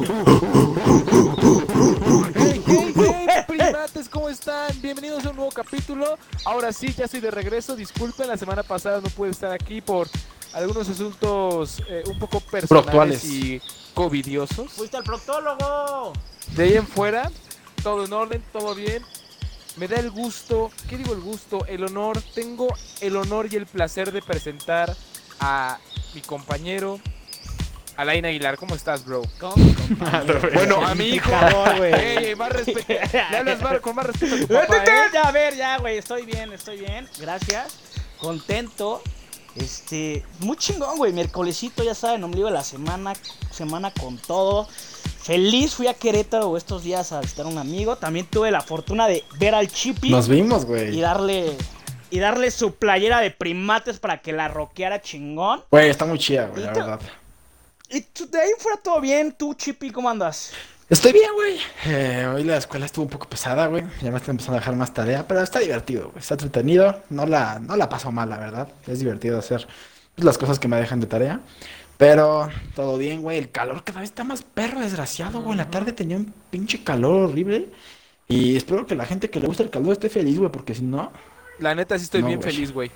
Hey, hey, hey, primates, ¿cómo están? Bienvenidos a un nuevo capítulo. Ahora sí, ya estoy de regreso. Disculpen, la semana pasada no pude estar aquí por algunos asuntos eh, un poco personales Proctuales. y covidiosos. Fuiste al proctólogo. De ahí en fuera, todo en orden, todo bien. Me da el gusto, ¿qué digo el gusto? El honor, tengo el honor y el placer de presentar a mi compañero, Alain Aguilar. ¿Cómo estás, bro? ¿Cómo? Bueno, a mi hijo. Cabrón, güey. Ey, más respeto. Le hablas más- con más respeto a tu papá, Vete, ¿eh? Ya, a ver, ya, güey. Estoy bien, estoy bien. Gracias. Contento. Este, muy chingón, güey. Miércolesito, ya saben, ombligo de la semana. Semana con todo. Feliz, fui a Querétaro estos días a visitar a un amigo. También tuve la fortuna de ver al Chippy Nos vimos, y güey. darle. Y darle su playera de primates para que la roqueara chingón. Güey, está muy chida, güey, la ¿Y verdad. Y tú- de ahí fuera todo bien. Tú, Chippy, ¿cómo andas? Estoy bien, güey. Eh, hoy la escuela estuvo un poco pesada, güey. Ya me están empezando a dejar más tarea, pero está divertido, güey. Está entretenido. No la, no la paso mal, la verdad. Es divertido hacer pues, las cosas que me dejan de tarea. Pero todo bien, güey. El calor cada vez está más perro, desgraciado, güey. En la tarde tenía un pinche calor horrible. Y espero que la gente que le gusta el calor esté feliz, güey, porque si no... La neta, sí estoy No, bien feliz, güey.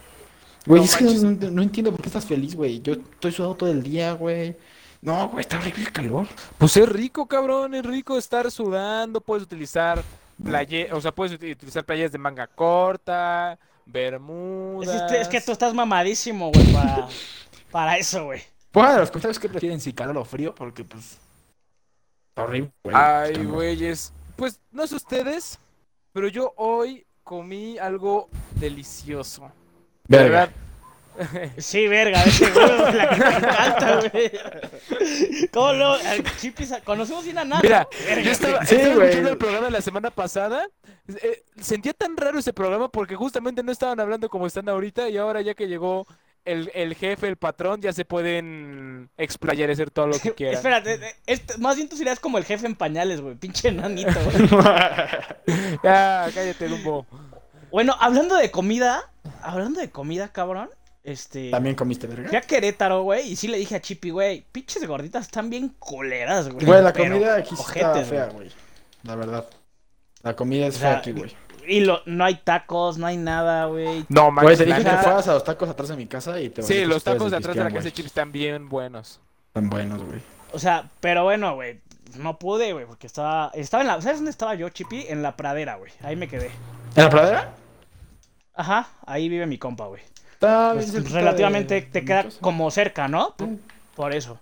Güey, No es que no entiendo por qué estás feliz, güey. Yo estoy sudado todo el día, güey. No, güey, está horrible el calor. Pues es rico, cabrón, es rico estar sudando, puedes utilizar playe, o sea, puedes uti- utilizar playas de manga corta, bermudas. es que tú estás mamadísimo, güey, para, para eso, güey. En los comentarios qué prefieren, si calor o frío, porque pues. Está horrible, güey. Ay, güeyes. Pues no sé ustedes, pero yo hoy comí algo delicioso. De verdad. Sí, verga, ese güey, la que me encanta, güey. ¿Cómo lo? sa- conocemos bien a nada. Mira, yo estaba, Sí, estaba escuchando el programa la semana pasada. eh, sentía tan raro ese programa porque justamente no estaban hablando como están ahorita y ahora ya que llegó el, el jefe, el patrón, ya se pueden explayar y hacer todo lo que quieran. Espérate, eh, este- más bien tú serías como el jefe en pañales, güey. Pinche nanito, güey. Ya, cállate, Dumbo. Bueno, hablando de comida, hablando de comida, cabrón. Este. También comiste, Fui verga. a Querétaro, güey, y sí le dije a Chippy, güey, pinches gorditas están bien coleras, güey. Güey, la pero comida aquí está fea, güey. güey. La verdad. La comida es O sea, fea aquí, güey. Y lo, no hay tacos, no hay nada, güey. No, Güey, manches, te dije que neta- fueras a los tacos atrás de mi casa y te Sí, los tacos de atrás de la casa de güey. chips están bien buenos. Están buenos, güey. O sea, pero bueno, güey, no pude, güey, porque estaba, estaba en la, ¿sabes dónde estaba yo, Chippy? En la pradera, güey, ahí me quedé. ¿En la pradera? Ajá, ahí vive mi compa, güey. Está Pues, bien relativamente de- te queda como cerca, ¿no? Por, eso.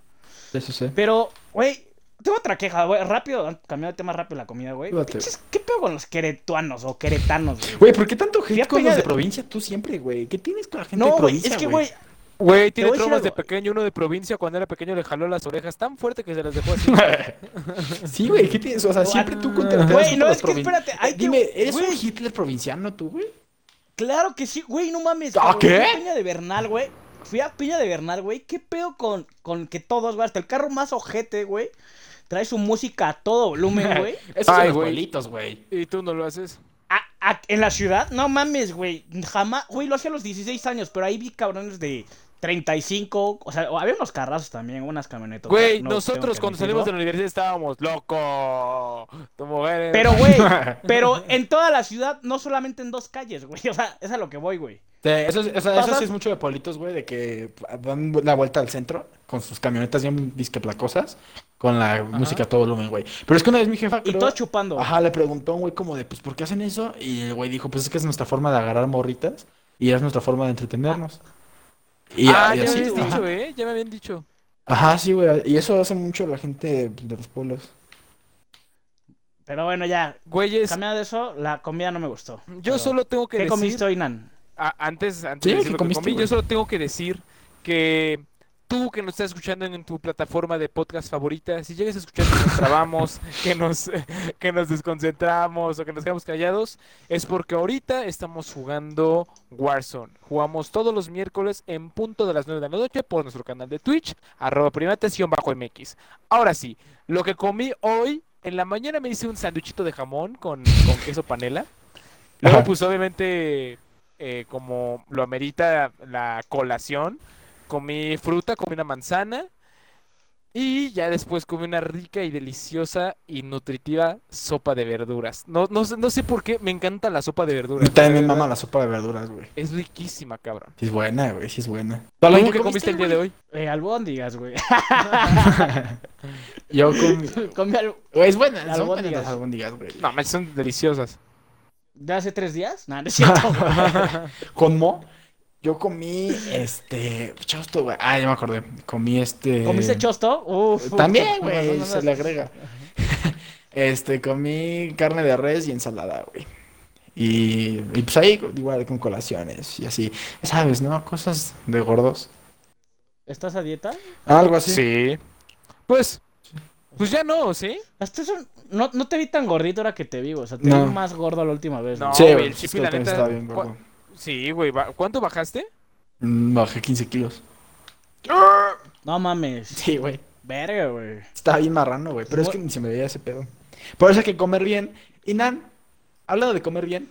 Eso sí. Pero, güey, tengo otra queja, güey, rápido, cambiando de tema rápido la comida, güey. ¿Qué pedo con los queretuanos o queretanos, güey? Güey, ¿por qué tanto hate con los de de- provincia tú siempre, güey? ¿Qué tienes con la gente No, de provincia, es que, güey, Güey, tiene traumas de pequeño. Uno de provincia, cuando era pequeño, le jaló las orejas tan fuerte que se las dejó así. Sí, güey, ¿qué tienes? O sea, siempre tú con Güey, no, es que espérate, hay Eh, que- Dime, ¿eres un. Hitler provinciano tú, güey? Claro que sí, güey, no mames. ¿Ah, cabrón, qué? Fui a Peña de Bernal, güey. Fui a Peña de Bernal, güey. ¿Qué pedo con, con que todos, güey? Hasta el carro más ojete, güey. Trae su música a todo volumen, güey. Esos Ay, son los güey. pueblitos, güey. y tú no lo haces. A- a- en la ciudad, no mames, güey. Jamás, güey, lo hacía a los 16 años, pero ahí vi cabrones de 35. O sea, había unos carrazos también, unas camionetas. Güey, no nosotros cuando salimos de la universidad estábamos loco. Pero, güey, pero en toda la ciudad, no solamente en dos calles, güey. O sea, es a lo que voy, güey. Sí, Eso, es- o sea, eso Pasas- sí es mucho de pueblitos, güey, de que dan la vuelta al centro con sus camionetas bien disqueplacosas, con la música a todo volumen, güey. Pero es que una vez mi jefa, Y creo- todos chupando. Ajá, le preguntó a un güey como de, pues, ¿por qué hacen eso? Y el güey dijo, pues es que es nuestra forma de agarrar morritas y es nuestra forma de entretenernos. Y, ah, y ya me así, habías ajá. dicho, eh. Ya me habían dicho. Ajá, sí, güey. Y eso hace mucho la gente de los pueblos. Pero bueno, ya. Güeyes, Cambiando de eso, la comida no me gustó. yo Pero- solo tengo que ¿Qué decir. comiste hoy, Nan? a- antes, antes Sí, de ¿qué decir lo que comiste, comí, güey? yo solo tengo que decir que tú que nos estás escuchando en tu plataforma de podcast favorita, si llegas a escuchar que nos trabamos, que nos, que nos desconcentramos o que nos quedamos callados, es porque ahorita estamos jugando Warzone. Jugamos todos los miércoles en punto de las 9 de la noche por nuestro canal de Twitch, arroba primates-mx. Ahora sí, lo que comí hoy, en la mañana me hice un sándwichito de jamón con, con queso panela. Luego, Ajá. pues obviamente, eh, como lo amerita la colación, comí fruta, comí una manzana. Y ya después comí una rica y deliciosa y nutritiva sopa de verduras. No, no, sé- no sé por qué, me encanta la sopa de Y verduras. también me mama la sopa de verduras, güey. Es riquísima, cabrón. Sí es buena, güey, sí es buena. ¿Tú qué comiste el día de hoy? Eh, albóndigas, güey. Yo comí... Comí Güey, es buena, son buenas Albóndigas. las albóndigas, güey. No, son deliciosas. de hace tres días. No, no es cierto. güey. Con Mo, yo comí, este... Chosto, güey. Ah, ya me acordé. Comí este... ¿Comiste chosto? Uf. También, güey, no se le agrega. Este, comí carne de res y ensalada, güey. Y, y pues ahí igual con colaciones y así. ¿Sabes, no? Cosas de gordos. ¿Estás a dieta? Algo así. Sí. Pues, pues ya no, ¿sí? Hasta eso, no, no te vi tan gordito ahora que te vi, güey. O sea, te No. vi más gordo la última vez. No, güey. Sí, güey, el Chipi, la neta, estaba bien gordo. Sí, güey. ¿Cuánto bajaste? Mm, Bajé 15 kilos. No mames. Sí, güey. Verga, güey. Estaba bien marrano, güey. Pero es que ni se me veía ese pedo. Por eso hay que comer bien. Y Nan, hablando de comer bien,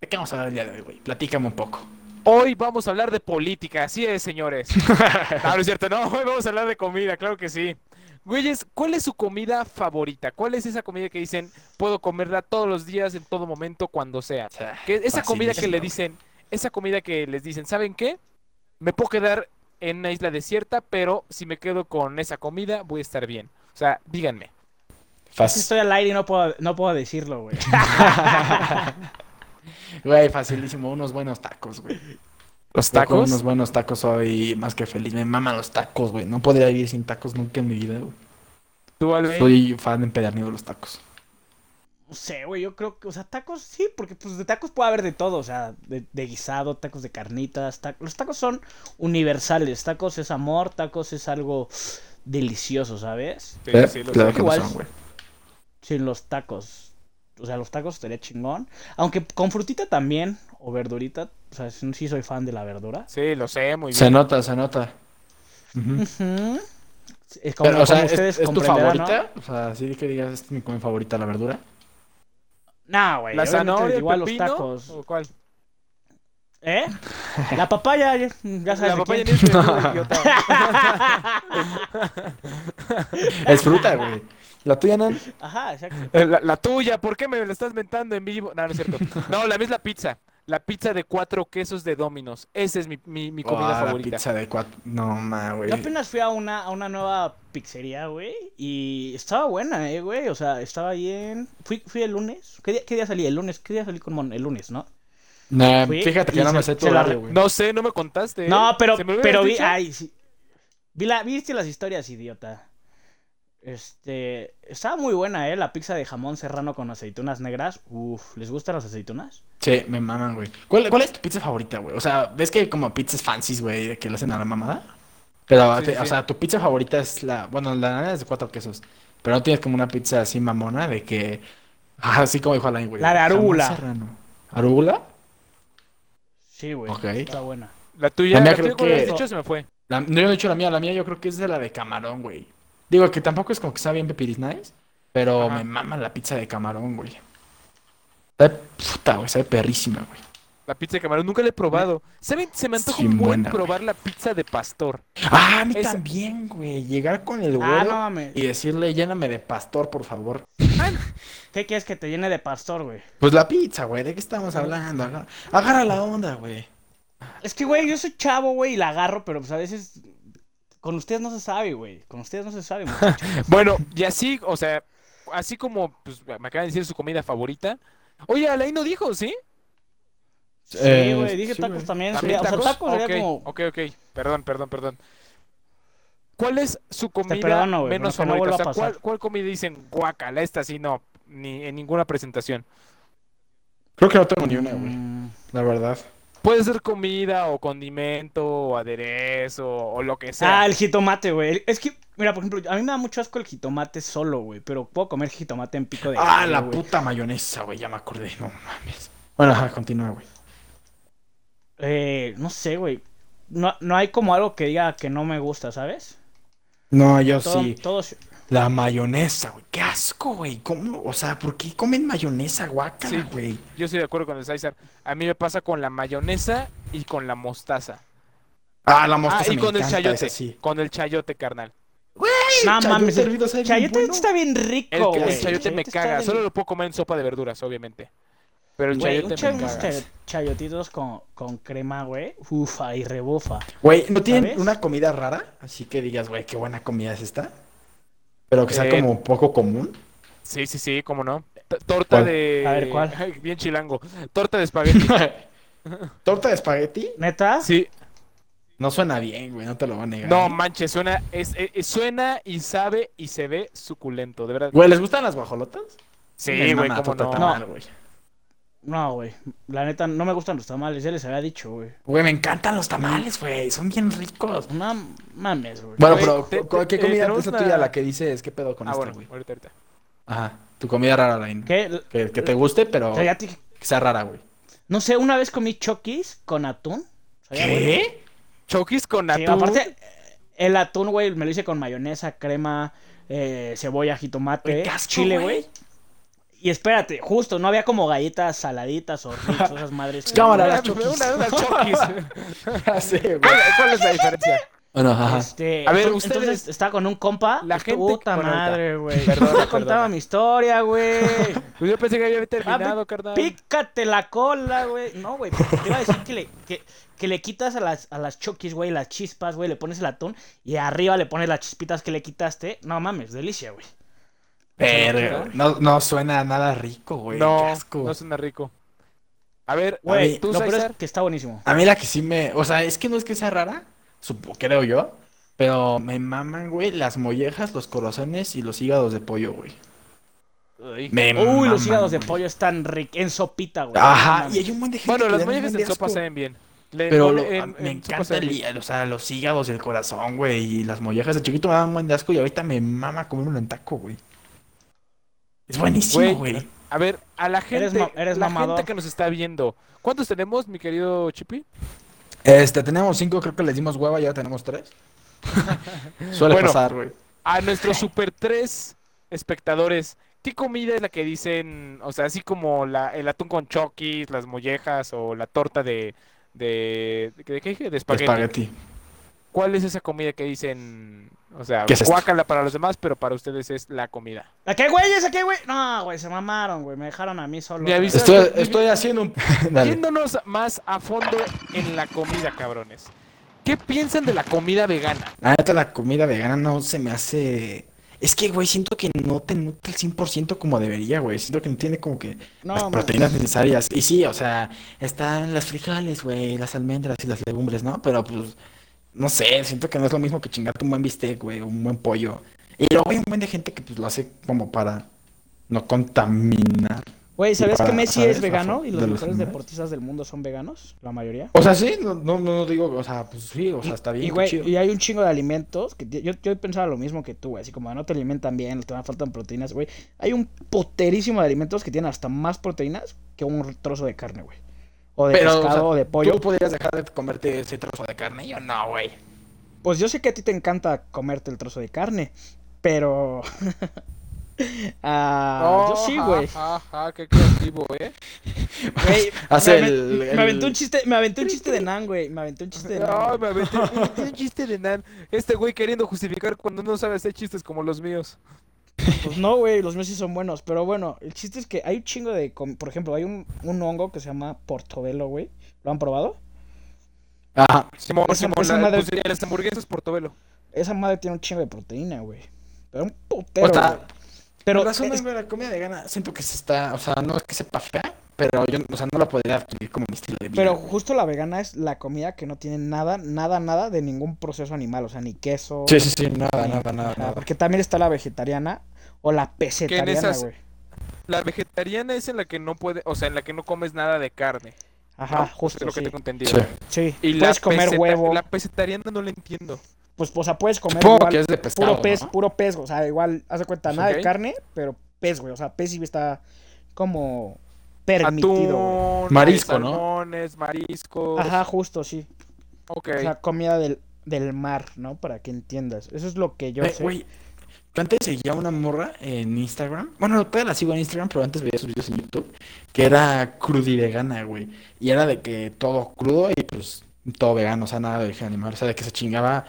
¿de qué vamos a hablar el día de hoy, güey? Platícame un poco. Hoy vamos a hablar de política, así es, señores. No, no es cierto, no, hoy vamos a hablar de comida, claro que sí. Güeyes, ¿cuál es su comida favorita? ¿Cuál es esa comida que dicen, puedo comerla todos los días, en todo momento, cuando sea? Que esa comida que le dicen, esa comida que les dicen, ¿saben qué? Me puedo quedar en una isla desierta, pero si me quedo con esa comida, voy a estar bien. O sea, díganme. Fácil. estoy al aire y no puedo, no puedo decirlo, güey. Güey, facilísimo. Unos buenos tacos, güey. ¿Los con tacos? unos buenos tacos soy más que feliz. Me maman los tacos, güey. No podría vivir sin tacos nunca en mi vida, güey. ¿Tú, Alvin? Soy fan empedernido de los tacos. No sé, güey, yo creo que, o sea, tacos sí, porque pues de tacos puede haber de todo, o sea, de, de guisado, tacos de carnitas, ta- los tacos son universales, tacos es amor, tacos es algo delicioso, ¿sabes? Sí, ¿Eh? sí, lo claro sé. que lo Igual. son, güey. Sin los tacos, o sea, los tacos estaría chingón, aunque con frutita también, o verdurita, o sea, sí soy fan de la verdura. Sí, lo sé, muy Se bien. nota, se nota. Ujú. Ujú. Es como, Pero, o sea, como ¿es, ustedes es tu favorita? O sea, sí que digas, esta es mi comida favorita, la verdura. No, güey, ¿La zanahoria, el igual los tacos. ¿O cuál? ¿Eh? La papaya, ya sabes La papaya quién. es verdura, idiota. Es fruta, güey. La tuya, no. Ajá, exacto. Eh, La, la tuya, ¿por qué me la estás mentando en vivo? No, no es cierto. No, la mía es la pizza. La pizza de cuatro quesos de Domino's. Esa es mi, mi, mi comida Ah, la favorita. pizza de cuatro. No, ma, güey. Yo apenas fui a una, a una nueva pizzería, güey, y estaba buena, eh, güey, o sea, estaba bien. Fui, fui el lunes. ¿Qué día, qué día salí? El lunes. ¿Qué día salí con Mon? El lunes, ¿no? Nah, Fui fíjate que no me sé tu se la güey. No sé, no me contaste. ¿eh? No, pero, ¿Se me lo pero hubieras vi, ay, sí. Vi la, viste las historias, idiota. Este, estaba muy buena, eh, la pizza de jamón serrano con aceitunas negras. Uf, ¿les gustan las aceitunas? Sí, me maman, güey. ¿Cuál, cuál es tu pizza favorita, güey? O sea, ¿ves que hay como pizzas fancies, güey, de que le hacen a la mamada? Pero, Sí, te- sí, o sea, tu pizza favorita es la... Bueno, la nana es de cuatro quesos. Pero no tienes como una pizza así mamona de que... Ah, así como dijo Alain, güey. La de arúgula. serrano. ¿Arúgula? Sí, güey. Está buena. La tuya, La mía la creo tuya, ¿cuál habías que- dicho? Se me fue. La- no, yo no he dicho la mía. La mía yo creo que es de la de camarón, güey. Digo que tampoco es como que sea bien pepiris nice. Pero Ajá. me mama la pizza de camarón, güey. Sabe, puta, güey, sabe perrísima, güey. La pizza de camarón. Nunca la he probado. ¿Saben? Se me antoja Bien un buen buena, güey. probar la pizza de pastor. Ah, a mí Esa- también, güey. Llegar con el Ah, güero no mames. y decirle, lléname de pastor, por favor. ¿Qué quieres que te llene de pastor, güey? Pues la pizza, güey. ¿De qué estamos hablando? Agarra, agarra la onda, güey. Es que, güey, yo soy chavo, güey, y la agarro, pero pues a veces con ustedes no se sabe, güey. Con ustedes no se sabe, muchachos. Bueno, y así, o sea, así como pues, me acaban de decir su comida favorita. Oye, Alain no dijo, ¿sí? Sí, Eh, güey, dije sí, tacos también. ¿También sería- O sea, tacos sería ok, como... ok, ok. Perdón, perdón, perdón. ¿Cuál es su comida perdono, menos no favorita? o sea, ¿cuál, cuál comida dicen guacala? Esta sí no, ni en ninguna presentación. Creo que no tengo ni una, güey. Mm, La verdad. Puede ser comida o condimento o aderezo o lo que sea. Ah, el jitomate, güey. Es que, mira, por ejemplo, a mí me da mucho asco el jitomate solo, güey. Pero puedo comer jitomate en pico de Ah, gallo, la puta mayonesa, güey. Ya me acordé. No mames. Bueno, ajá, continúa, güey. Eh, no sé, güey. No, no hay como algo que diga que no me gusta, ¿sabes? No, yo Todo, sí. todos- La mayonesa, güey. Qué asco, güey. ¿Cómo? O sea, ¿por qué comen mayonesa, guácala, Sí. güey? Yo estoy de acuerdo con el César. A mí me pasa con la mayonesa y con la mostaza. Ah, la Ah, mostaza y me con el chayote. esa sí. Con el chayote, carnal. Güey, No chayote mames, el chayote bueno. está bien rico, El, güey. el chayote me caga. Solo lo puedo comer en sopa de verduras, obviamente. Pero el Güey, un chayote cha- me unos caga. chayo- chayotitos con, con crema, güey. Ufa, y rebufa. Güey, ¿no tienen ¿Sabes? una comida rara? Así que digas, güey, qué buena comida es esta. Pero que sea Eh, como poco común. Sí, sí, sí, cómo no. T- Torta ¿Cuál? de. A ver, ¿cuál? Bien chilango. Torta de espagueti. ¿Torta de espagueti? ¿Neta? sí. No suena bien, güey, no te lo voy a negar. No manches, suena, es, es- suena y sabe y se ve suculento, de verdad. Güey, ¿les gustan las guajolotas? Sí, güey, torta no. tamal, güey. No, güey. La neta, no me gustan los tamales. Ya les había dicho, güey. Güey, me encantan los tamales, güey. Son bien ricos. No mames, güey. Bueno, Güey, pero te- ¿cu- ¿qué te- comida tenemos es la una- tuya la que dices qué pedo con Ah, esta, bueno, güey? ahorita, ahorita. Ajá, tu comida rara, Lain. ¿Qué? Que, que te guste, pero O sea, ya te- que sea rara, güey. No sé, una vez comí chokis con atún. Sabía bueno. ¿Qué? Chokis con Sí, atún. aparte, el atún, güey, me lo hice con mayonesa, crema, eh, cebolla, jitomate, Güey, qué asco, chile, güey. güey. Y espérate, justo, no había como galletas saladitas o Ritz, esas madres. Cámara, las chokis. una, una chokis. Ya sé, güey. ¿Cuál, es la diferencia? Bueno, ajá. Este, A ver, ento- ustedes- entonces estaba con un compa. La gente- Puta bueno, madre, güey. Perdona, Ya contaba mi historia, güey. Pues yo pensé que había Ah, terminado, pi- carnal. Pícate la cola, güey. No, güey. Te iba a decir que le, que, que le quitas a las, a las chokis, güey, las chispas, güey. Le pones el atún y arriba le pones las chispitas que le quitaste. No mames, delicia, güey. Verga, no, no suena nada rico, güey. no, qué asco. no suena rico. A ver, Güey, tú, lo peor César. es que está buenísimo. A mí la que sí me... O sea, es que no es que sea rara, supo, creo yo, pero me maman, güey, las mollejas, los corazones y los hígados de pollo, güey. Uy. Me Uy, los maman, hígados de pollo están ricos. En sopita, güey. Ajá, No y hay un buen de gente Bueno, que las un mollejas en de sopa asco. saben bien. Le- Pero mole lo- en- a- en me encanta el, o sea, los hígados y el corazón, güey, y las mollejas de chiquito me daban un buen de asco y ahorita me mama comérmelo en taco, güey. Es buenísimo, Güey, güey. A ver, a la gente, Eres ma- eres la mamador. gente que nos está viendo, ¿cuántos tenemos, mi querido Chippy? Este, tenemos cinco, creo que les dimos hueva, ya tenemos tres. Suele Bueno. pasar, güey. A nuestros super tres espectadores, ¿qué comida es la que dicen, o sea, así como la, el atún con chokis, las mollejas o la torta de, de, de, ¿de qué dije? De espagueti. Espagueti. ¿Cuál es esa comida que dicen, o sea, ¿Qué es esto? guácala para los demás, pero para ustedes es la comida? ¿A qué güeyes? ¿A qué güey? No, güey, se mamaron, güey. Me dejaron a mí solo. Me. Estoy, estoy haciendo un... Yéndonos más a fondo en la comida, cabrones. ¿Qué piensan de la comida vegana? La neta, la comida vegana no se me hace... Es que, güey, siento que no te nutre el 100% como debería, güey. Siento que no tiene como que No, las man. proteínas necesarias. Y sí, o sea, están las frijoles, güey, las almendras y las legumbres, ¿no? Pero, pues, no sé, siento que no es lo mismo que chingarte un buen bistec, güey, o un buen pollo. Y luego hay un buen de gente que, pues, lo hace como para no contaminar. Güey, ¿sabes para- que Messi ¿sabes? es vegano y de los mejores animales. deportistas del mundo son veganos? La mayoría. O sea, sí, no, no, no digo, o sea, pues sí, o sea, está bien, Y, güey, chido. y hay un chingo de alimentos que yo, yo pensaba lo mismo que tú, güey. Así como no te alimentan bien, te faltan proteínas, güey. Hay un poterísimo de alimentos que tienen hasta más proteínas que un trozo de carne, güey. O de Pero, o pescado sea, o de pollo. ¿Tú podrías dejar de comerte ese trozo de carne? Yo no, güey. Pues yo sé que a ti te encanta comerte el trozo de carne, pero... ah, yo sí, güey. Ajá, ajá, qué creativo, ¿eh? Güey, me, el- me aventé un chiste, me aventé un chiste de Nan, güey. Me aventé un chiste de Nan. Güey. me aventé, me aventé un chiste de nan. Este güey queriendo justificar cuando no sabe hacer chistes como los míos. Pues no, güey, los míos sí son buenos. Pero bueno, el chiste es que hay un chingo de. Por ejemplo, hay un, un hongo que se llama portobelo, güey. ¿Lo han probado? Ajá. Simón, Esa- Simón, esa la- madre- pues, las hamburguesas portobelo. Esa madre tiene un chingo de proteína, güey. Pero un putero. O sea, güey. pero Por razón, es- güey, la comida vegana siento que se está, o sea, no es que sepa fea, pero yo, o sea, no la podría adquirir como mi estilo de vida. pero justo la vegana es la comida que no tiene nada, nada, nada de ningún proceso animal. O sea, ni queso. Sí, sí, sí, nada, ni- nada, nada, nada. Porque también está la vegetariana o la pesetariana, esas- güey. La vegetariana es en la que no puede, o sea, en la que no comes nada de carne. Ajá, ¿no? justo. Es lo que tengo entendido. Sí. Sí, Y puedes la comer peseta- huevo. La pesetariana no la entiendo. Pues, o sea, puedes comer Supongo igual que es de pescado, puro pez, ¿no? puro pez, o sea, igual, haz de cuenta, nada Ok. de carne, pero pez, güey, o sea, pez sí está como permitido. Atún, Marisco, ¿no? salmones, mariscos. Ajá, justo, sí. Ok. O sea, comida del, del mar, ¿no? Para que entiendas. Eso es lo que yo Eh, sé. Güey, yo antes seguía una morra en Instagram. Bueno, todavía la sigo en Instagram, pero antes veía sus videos en YouTube. Que era crudivegana, güey. Y era de que todo crudo y pues todo vegano, o sea, nada de origen animal. O sea, de que se chingaba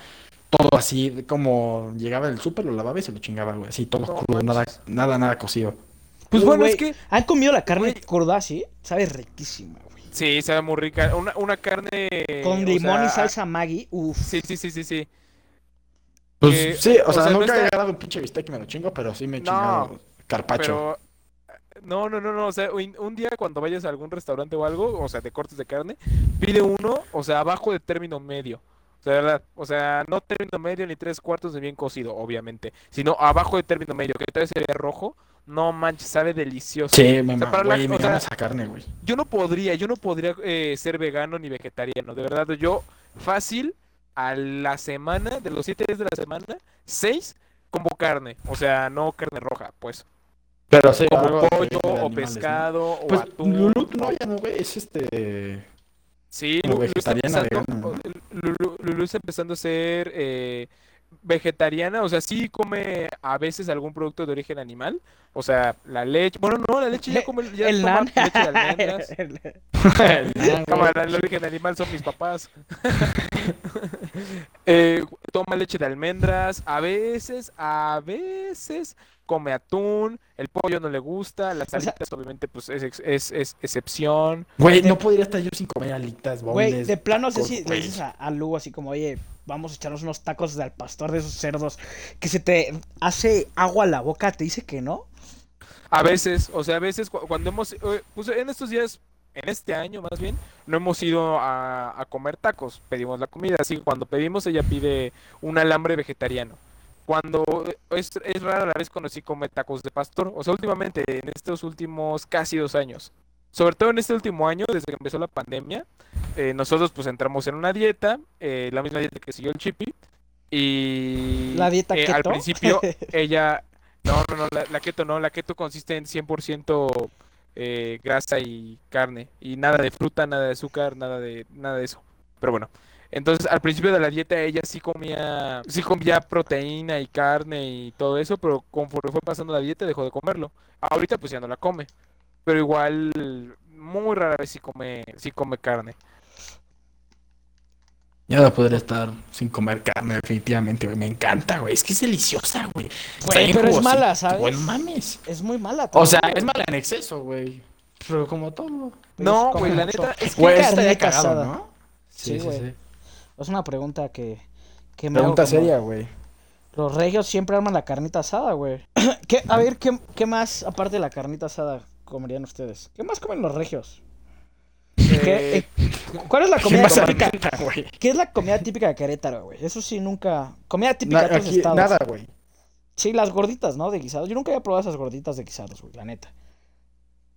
todo así, como llegaba del súper, lo lavaba y se lo chingaba, güey. Así todo No crudo, nada, nada, nada cocido. Pues bueno, es que ¿Han comido la carne Güey. cruda así? Sabe riquísima, güey. sí, sabe muy rica. Una, una carne. Con limón y salsa Maggi, uff. Sí, sí, sí, sí, sí. Pues Eh, sí, o, o sea, sea, no nunca he está- agarrado un pinche bistec y me lo chingo, pero sí me he No, chingado carpacho. Pero. No, no, no, no. O sea, un, un día cuando vayas a algún restaurante o algo, o sea, de cortes de carne, pide uno, o sea, abajo de término medio. O sea, ¿verdad? O sea, no término medio ni tres cuartos de bien cocido, obviamente. Sino abajo de término medio, que todavía sería rojo. No manches, sabe delicioso. Sí, me, O sea, la- me sea, esa carne, güey. Yo no podría, yo no podría eh, ser vegano ni vegetariano. De verdad, yo fácil a la semana, de los siete días de la semana, seis como carne. O sea, no carne roja, pues. Pero sí, Como algo pollo o animales, ¿no? pescado o Pues atún. Lulu, no, ya no, güey, es este... Sí, como Lu- Lu está empezando, Lulu, Lulu está empezando a ser eh, vegetariana, o sea, sí come a veces algún producto de origen animal, o sea, la leche, bueno, no, la leche ya come, ya el toma nan. leche de almendras. El- Cámara, el origen animal son mis papás. Eh, toma leche de almendras, a veces, a veces come atún, el pollo no le gusta, las sea- alitas obviamente pues es, ex- es, es excepción. Güey, no podría estar yo sin comer alitas, Güey, de plano sé tacos, si le dices a, a Lu así como, oye, vamos a echarnos unos tacos al pastor de esos cerdos, que se te hace agua a la boca, te dice que no. A veces, o sea, a veces cu- cuando hemos, eh, pues en estos días, en este año más bien, no hemos ido a, a comer tacos, pedimos la comida, así que cuando pedimos ella pide un alambre vegetariano. Cuando eh, es, es rara la vez cuando sí come tacos de pastor, o sea, últimamente, en estos últimos casi dos años, sobre todo en este último año, desde que empezó la pandemia, eh, nosotros pues entramos en una dieta, eh, la misma dieta que siguió el Chippy, y ¿La dieta eh, al keto? principio ella, no, no, no, la, la keto no, la keto consiste en 100% eh, grasa y carne, y nada de fruta, nada de azúcar, nada de, nada de eso, pero bueno. Entonces, al principio de la dieta ella sí comía, sí comía proteína y carne y todo eso, pero conforme fue pasando la dieta dejó de comerlo. Ahorita pues ya no la come, pero igual muy rara vez sí come, sí come carne. Ya no podría estar sin comer carne, definitivamente, güey. Me encanta, güey. Es que es deliciosa, güey. Pero es mala, ¿sabes? güey, no mames. Es muy mala. O sea, también. es mala en exceso, güey. Pero como todo. No, como güey, la neta es que Güey, estaría cagado, casada. ¿no? Sí, güey. Es una pregunta que, que me Pregunta hago como- seria, güey. Los regios siempre arman la carnita asada, güey. ¿Qué, a ver, ¿qué, ¿qué más, aparte de la carnita asada, comerían ustedes? ¿Qué más comen los regios? ¿Qué- eh, eh, ¿Cuál es la ¿Qué comida más típica? ¿Qué es la comida típica de Querétaro, güey? Eso sí, nunca... Comida típica Na- de otros aquí, estados. nada, güey. Sí, las gorditas, ¿no? De guisados. Yo nunca había probado esas gorditas de guisados, güey, la neta.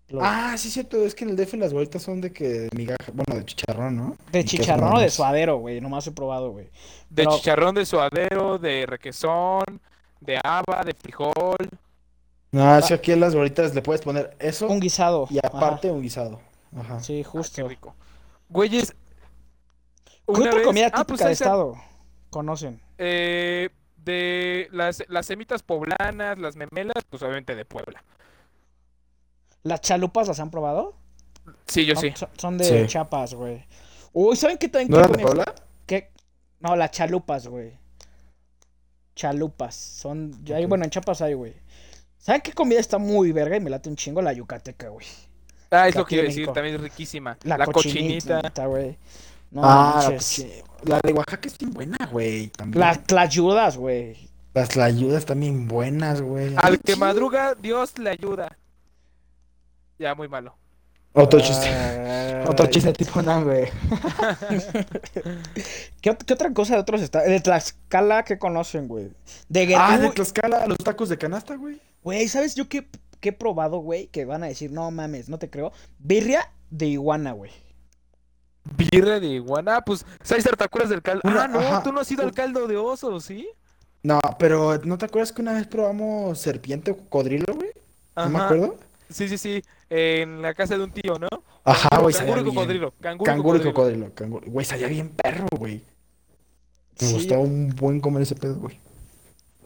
Lo- Ah, sí, cierto. Es que en el DF las bolitas son de que de migaja. Bueno, de chicharrón, ¿no? de chicharrón o de suadero, güey. Nomás he probado, güey. de pero- chicharrón, de suadero, de requesón, de haba, de frijol. No, es que aquí en las bolitas le puedes poner eso Un guisado. y Ajá. aparte un guisado. Ajá. Sí, Ah, qué justo. rico. Güeyes, ¿Qué otra vez- comida ah, típica pues de ahí está. estado conocen? Eh, de las, las semitas poblanas, las memelas, pues obviamente de Puebla. ¿Las chalupas las han probado? Sí, yo No, sí. son- de Sí. Chiapas, güey. Uy, ¿saben qué también ¿No qué eran de Puebla? qué? No, las chalupas, güey. Chalupas. Son. ya hay- Ok. bueno, en Chiapas hay, güey. ¿Saben qué comida está muy verga y me late un chingo? La yucateca, güey. Ah, es lo que iba a decir, México. también es riquísima. La, La, cochinita, cochinita. güey. No ah, la, manches. la de Oaxaca es bien buena, güey. También. Las tlayudas, güey. Las tlayudas también buenas, güey. Al que madruga, Dios le ayuda. Ya, muy malo. Otro chiste. Otro chiste tipo nan, güey. ¿Qué, qué otra cosa de otros estados? De Tlaxcala, ¿qué conocen, güey? De Ah, de Guerrero. Tlaxcala, los tacos de canasta, güey. Güey, ¿sabes yo qué, qué he probado, güey? Que van a decir, no mames, no te creo. Birria de iguana, güey. Birra de iguana. Pues, César, ¿te acuerdas del caldo? Una- ah, no, ajá. tú no has ido al caldo de oso, ¿sí? No, pero ¿no te acuerdas que una vez probamos serpiente o cocodrilo, güey? No me acuerdo. Sí, sí, sí. En la casa de un tío, ¿no? Ajá, Canguro, güey, canguro bien. cocodrilo. Canguro, y Canguro cocodrilo. cocodrilo. canguro. Güey, sabía bien perro, güey. Me Sí, gustaba un buen comer ese pedo, güey.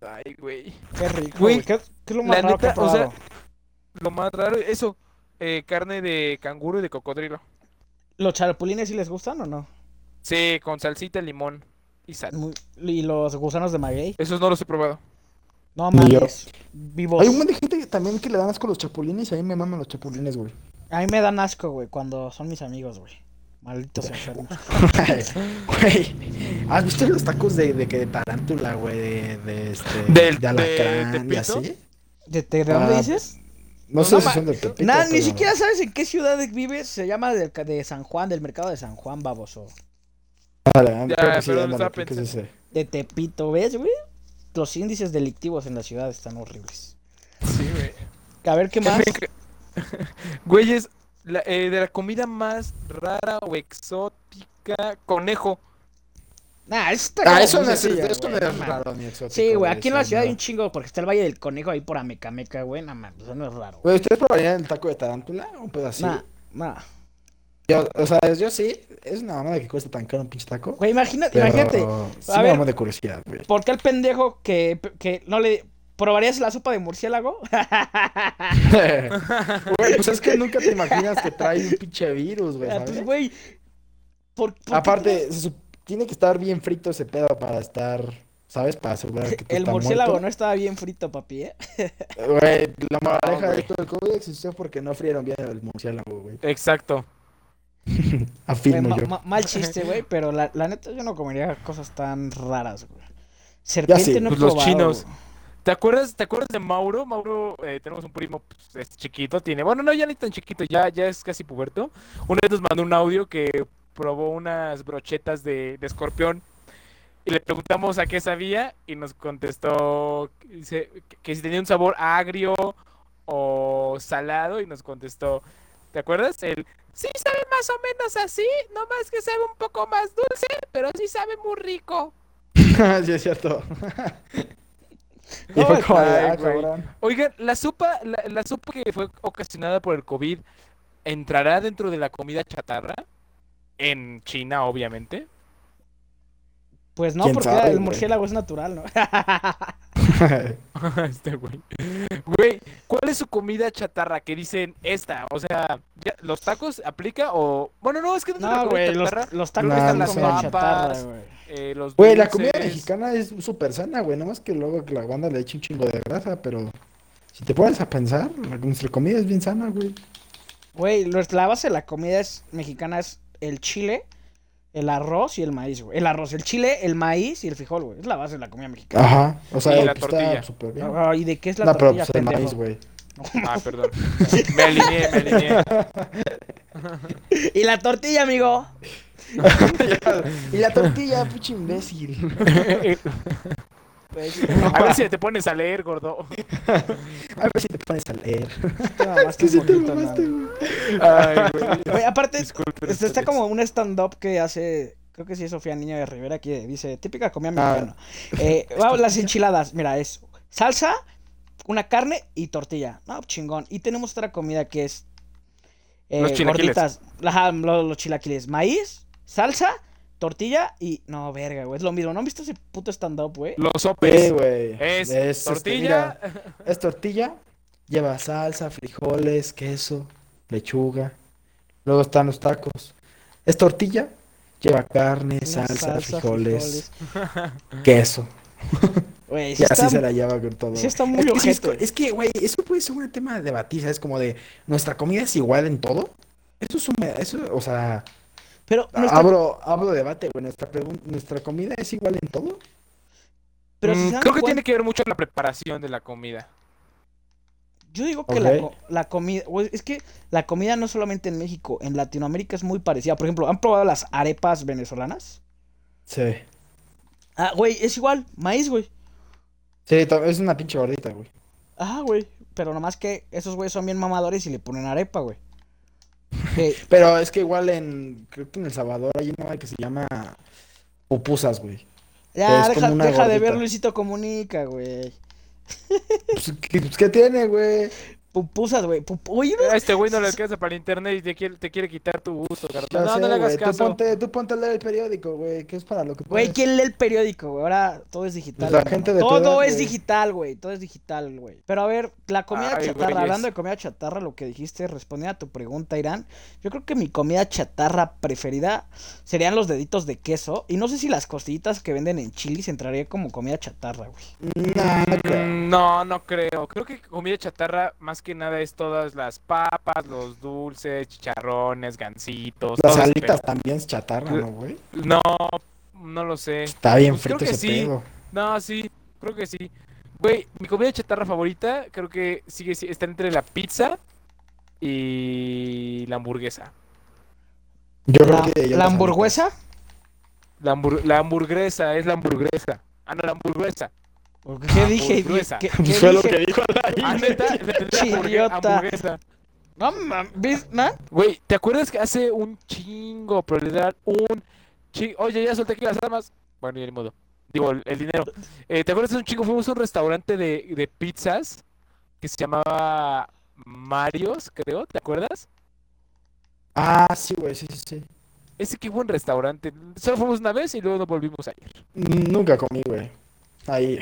Ay, güey. Qué rico, Güey. ¿Qué, qué es lo más la raro que he o sea? Lo más raro, eso. eh, carne de canguro y de cocodrilo. ¿Los chapulines sí les gustan o no? Sí, con salsita limón. y sal. Muy- Y los gusanos de maguey. Esos no los he probado. No Ni yo. mames. Vivos. Hay un montón de gente también que le dan asco a los chapulines y a mí me maman los chapulines, güey. A mí me dan asco, güey, cuando son mis amigos, güey. Malditos enfermos. Güey, ¿has visto los tacos de, de que de tarántula, güey? De, de este. Del- de alacrán de- de y pito? así. ¿De, de, de dónde Ah, dices? No sé no si son de Tepito. Nada, ni siquiera sabes en qué ciudad vives. Se llama de, de San Juan, del mercado de San Juan, baboso. Vale, Ya, sí, pero ándale, es ese. De Tepito, ¿ves, güey? Los índices delictivos en la ciudad están horribles. Sí, güey. A ver, ¿qué más? Güeyes, la- eh, de la comida más rara o exótica, conejo. Nah, eso está Ah, eso no es, sencilla, eso güey, no es raro ni exótico. Sí, güey, aquí en la ciudad hay un chingo porque está el Valle del Conejo ahí por Amecameca, güey. Nada más, eso no es raro. Güey, ¿ustedes probarían el taco de tarántula? Un pedacito. Nah, nah. Yo, o sea, yo sí. Es una mamada que cuesta tan caro un pinche taco. Güey, imagínate, pero imagínate. Sí A ver. de curiosidad, güey. ¿Por qué el pendejo que, que no le. ¿Probarías la sopa de murciélago? Güey, pues es que nunca te imaginas que trae un pinche virus, güey. Ah, pues, güey. ¿por, por qué Aparte, sup- tiene que estar bien frito ese pedo para estar, ¿sabes? Para asegurar que tú El murciélago no estaba bien frito, papi, ¿eh? Güey, la moraleja güey. de todo el COVID existió porque no frieron bien el murciélago, güey. Exacto. Güey, Afirmo ma- yo. ma- mal chiste, güey, pero la, la neta yo no comería cosas tan raras, güey. Serpiente sí, no he pues los probado, chinos. güey. ¿Te acuerdas, ¿Te acuerdas de Mauro? Mauro, eh, tenemos un primo pues, es chiquito, tiene, bueno, no, ya ni tan chiquito, ya, ya es casi puberto. Una vez nos mandó un audio que probó unas brochetas de, de escorpión y le preguntamos a qué sabía y nos contestó dice, que, si tenía un sabor agrio o salado y nos contestó, ¿te acuerdas? El, sí sabe más o menos así, nomás que sabe un poco más dulce, pero sí sabe muy rico. sí, es cierto. y No, fue como ay, ah. Oigan, la sopa, la, la sopa que fue ocasionada por el COVID, ¿entrará dentro de la comida chatarra? En China, obviamente. Pues no, ¿Quién porque sabe, el güey? murciélago es natural, ¿no? este güey. Güey, ¿cuál es su comida chatarra? Que dicen esta, o sea, ya, ¿los tacos aplica o...? Bueno, no, es que no, comida güey, los, chatarra, los tacos No, están no las chatarra, Papas. güey. eh, los Güey, la comida mexicana es súper sana, güey. Nada más que luego que la banda le eche un chingo de grasa, pero si te pones a pensar, nuestra comida es bien sana, güey. Güey, los- la base de la comida es, mexicana es el chile, el arroz y el maíz, güey. El arroz, el chile, el maíz y el frijol, güey. Es la base de la comida mexicana. Ajá. O sea, Y la pues, tortilla. está súper bien. Ah, ¿Y de qué es la No, pero tortilla, pues el pendejo? maíz, güey. Ah, perdón. Me alineé, me alineé. Y la tortilla, amigo. y la tortilla, pinche imbécil. Pues, A ver si te pones a leer, gordo. A ver si te pones a leer. que si te mamaste, güey. Ay, güey. Güey, aparte, Disculpen este, está como un stand-up que hace, creo que sí es Sofía Niño de Rivera, que dice, típica comida Ah. mexicana. Eh, vamos, las enchiladas, mira, es salsa, una carne y tortilla. No, chingón. Y tenemos otra comida que es eh, Los chilaquiles. gorditas. Ajá, lo- los, chilaquiles. Maíz, salsa, tortilla y... No, verga, güey, es lo mismo. ¿No han visto ese puto stand-up, güey? Los Sí, sopes. güey. Es, tortilla. mira, es tortilla, lleva salsa, frijoles, queso, lechuga. Luego están los tacos. Es tortilla, lleva carne, salsa, frijoles, queso. Güey, Y sí así se la lleva con todo. sí está muy es que, es es que, güey, eso puede ser un tema de debatir, ¿sabes? Como de, ¿nuestra comida es igual en todo? Eso es un... Eso, o sea, Pero, nuestra- abro, abro debate, güey. ¿Nuestra, ¿Nuestra comida es igual en todo? pero si Mm, creo que cuenta- tiene que ver mucho la preparación de la comida. Yo digo que la, la comida, güey, es que la comida no solamente en México, en Latinoamérica es muy parecida. Por ejemplo, ¿han probado las arepas venezolanas? Sí. Ah, güey, es igual, maíz, güey. Sí, es una pinche gordita, güey. Ajá, güey. Pero nomás que esos güeyes son bien mamadores y le ponen arepa, güey. Eh, Pero es que igual en, creo que en El Salvador hay una que se llama pupusas, güey. ya, deja, deja de ver gordita. Luisito Comunica, güey. Pues, ¿qué, pues, ¿qué tiene, güey? Pupusas, güey. Pup- Oye, este güey no le alcanza para el internet y te quiere, te quiere quitar tu gusto, Ya carnal. No, sé, no le hagas Tú caso. ponte, tú ponte a leer el periódico, güey, que es para lo que Güey. ¿quién lee el periódico, güey? Ahora todo es digital. Pues la gente de Todo edad, es digital, güey. Todo es digital, güey. Pero a ver, la comida Ay, chatarra, hablando de comida chatarra, lo que dijiste, respondiendo a tu pregunta, Irán. Yo creo que mi comida chatarra preferida serían los deditos de queso. Y no sé si las costillitas que venden en Chili se entraría como comida chatarra, güey. Nah, no creo. Mm, No, no creo. Creo que comida chatarra más que nada es todas las papas, los dulces, chicharrones, gansitos. Las alitas pedo. también es chatarra, ¿no, güey? No, no lo sé. Está bien Pues creo frito que ese sí. pedo. No, sí, creo que sí. Güey, mi comida chatarra favorita creo que sigue si- está entre la pizza y la hamburguesa. Yo La, creo que la hamburguesa. La, hambur- la hamburguesa es la hamburguesa. Ah, no, la hamburguesa. ¿Qué dije? Hamburguesa. ¿Qué, qué Fue lo dije? que dijo la Ah, idiota. hamburguesa. No, mames, ¿ves, man? Güey, ¿te acuerdas que hace un chingo, pero literal, un chingo? Oye, ya solté aquí las armas. Bueno, ya ni modo. Digo, el, el dinero. Eh, ¿te acuerdas de un chingo? Fuimos a un restaurante de, de pizzas que se llamaba Marios, creo. ¿Te acuerdas? Ah, sí, güey, sí, sí, sí. Ese qué buen restaurante. Solo fuimos una vez y luego nos volvimos a ir. Nunca comí, güey. Ahí.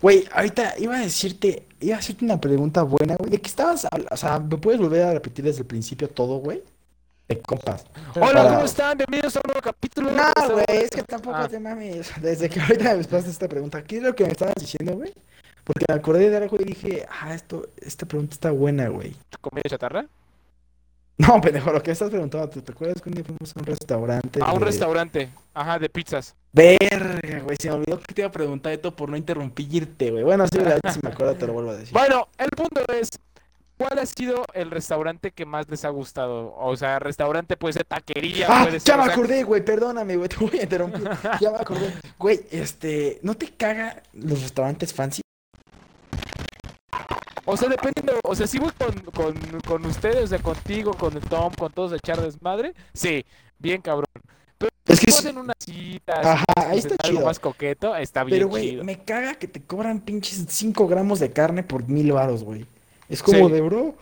Güey, ahorita iba a decirte, iba a hacerte una pregunta buena, güey. ¿De qué estabas hablando? O sea, ¿me puedes volver a repetir desde el principio todo, güey? De compas. Hola, Para- ¿cómo están? Bienvenidos a un nuevo capítulo. No, güey, es que tampoco Ah. te mames. Desde que ahorita me pasaste esta pregunta, ¿qué es lo que me estabas diciendo, güey? Porque me acordé de algo y dije, ah, esto, esta pregunta está buena, güey. ¿Comida chatarra? No, pendejo, lo que estás preguntando, ¿te, acuerdas que un día fuimos a un restaurante? A un de- restaurante. Ajá, de pizzas. Verga, güey, se me olvidó que te iba a preguntar esto por no interrumpirte, güey. Bueno, sí, si me acuerdo te lo vuelvo a decir. Bueno, el punto es, ¿cuál ha sido el restaurante que más les ha gustado? O sea, restaurante puede ser taquería, Ah, puede ser, ya o me sea, acordé, güey, perdóname, güey, te voy a interrumpir. Ya me acordé. Güey, este, ¿no te caga los restaurantes fancy? O sea, depende, de- o sea, si voy con, con, con ustedes, o sea, contigo, con el Tom, con todos a echar desmadre, sí, bien cabrón. Pero Es si que vas sí. en una cita, Ajá, ahí está algo chido. más coqueto, está bien Pero, güey, me caga que te cobran pinches 5 gramos de carne por mil varos, güey. Es como Sí. de, bro,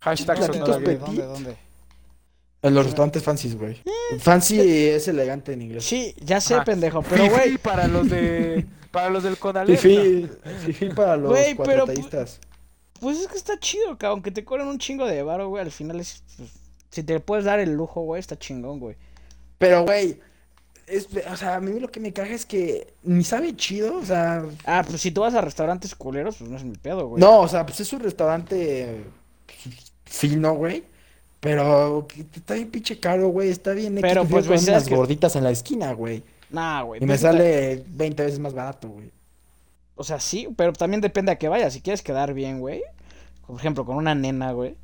Hashtag ¿Dónde, sonora dónde, dónde, en los restaurantes fancy, güey. Fancy es elegante en inglés. Sí, ya sé, Ajá. pendejo, pero güey, para los de, para los del Conalep. Fifi, fifi para los Güey, pero. Pues es que está chido, cabrón, que te cobren un chingo de varo, güey, al final es, pues, si te puedes dar el lujo, güey, está chingón, güey. Pero, güey, es, o sea, a mí lo que me caga es que ni sabe chido, o sea, Ah, pues si tú vas a restaurantes culeros, pues no es mi pedo, güey. no, o sea, pues es un restaurante pues, fino, güey. Pero está bien pinche caro, güey. Está bien. Pero, pues, güey, unas que- gorditas en la esquina, güey. Nah, güey. Y me pues, sale 20 veces más barato, güey. O sea, sí, pero también depende a qué vayas. Si quieres quedar bien, güey. Por ejemplo, con una nena, güey.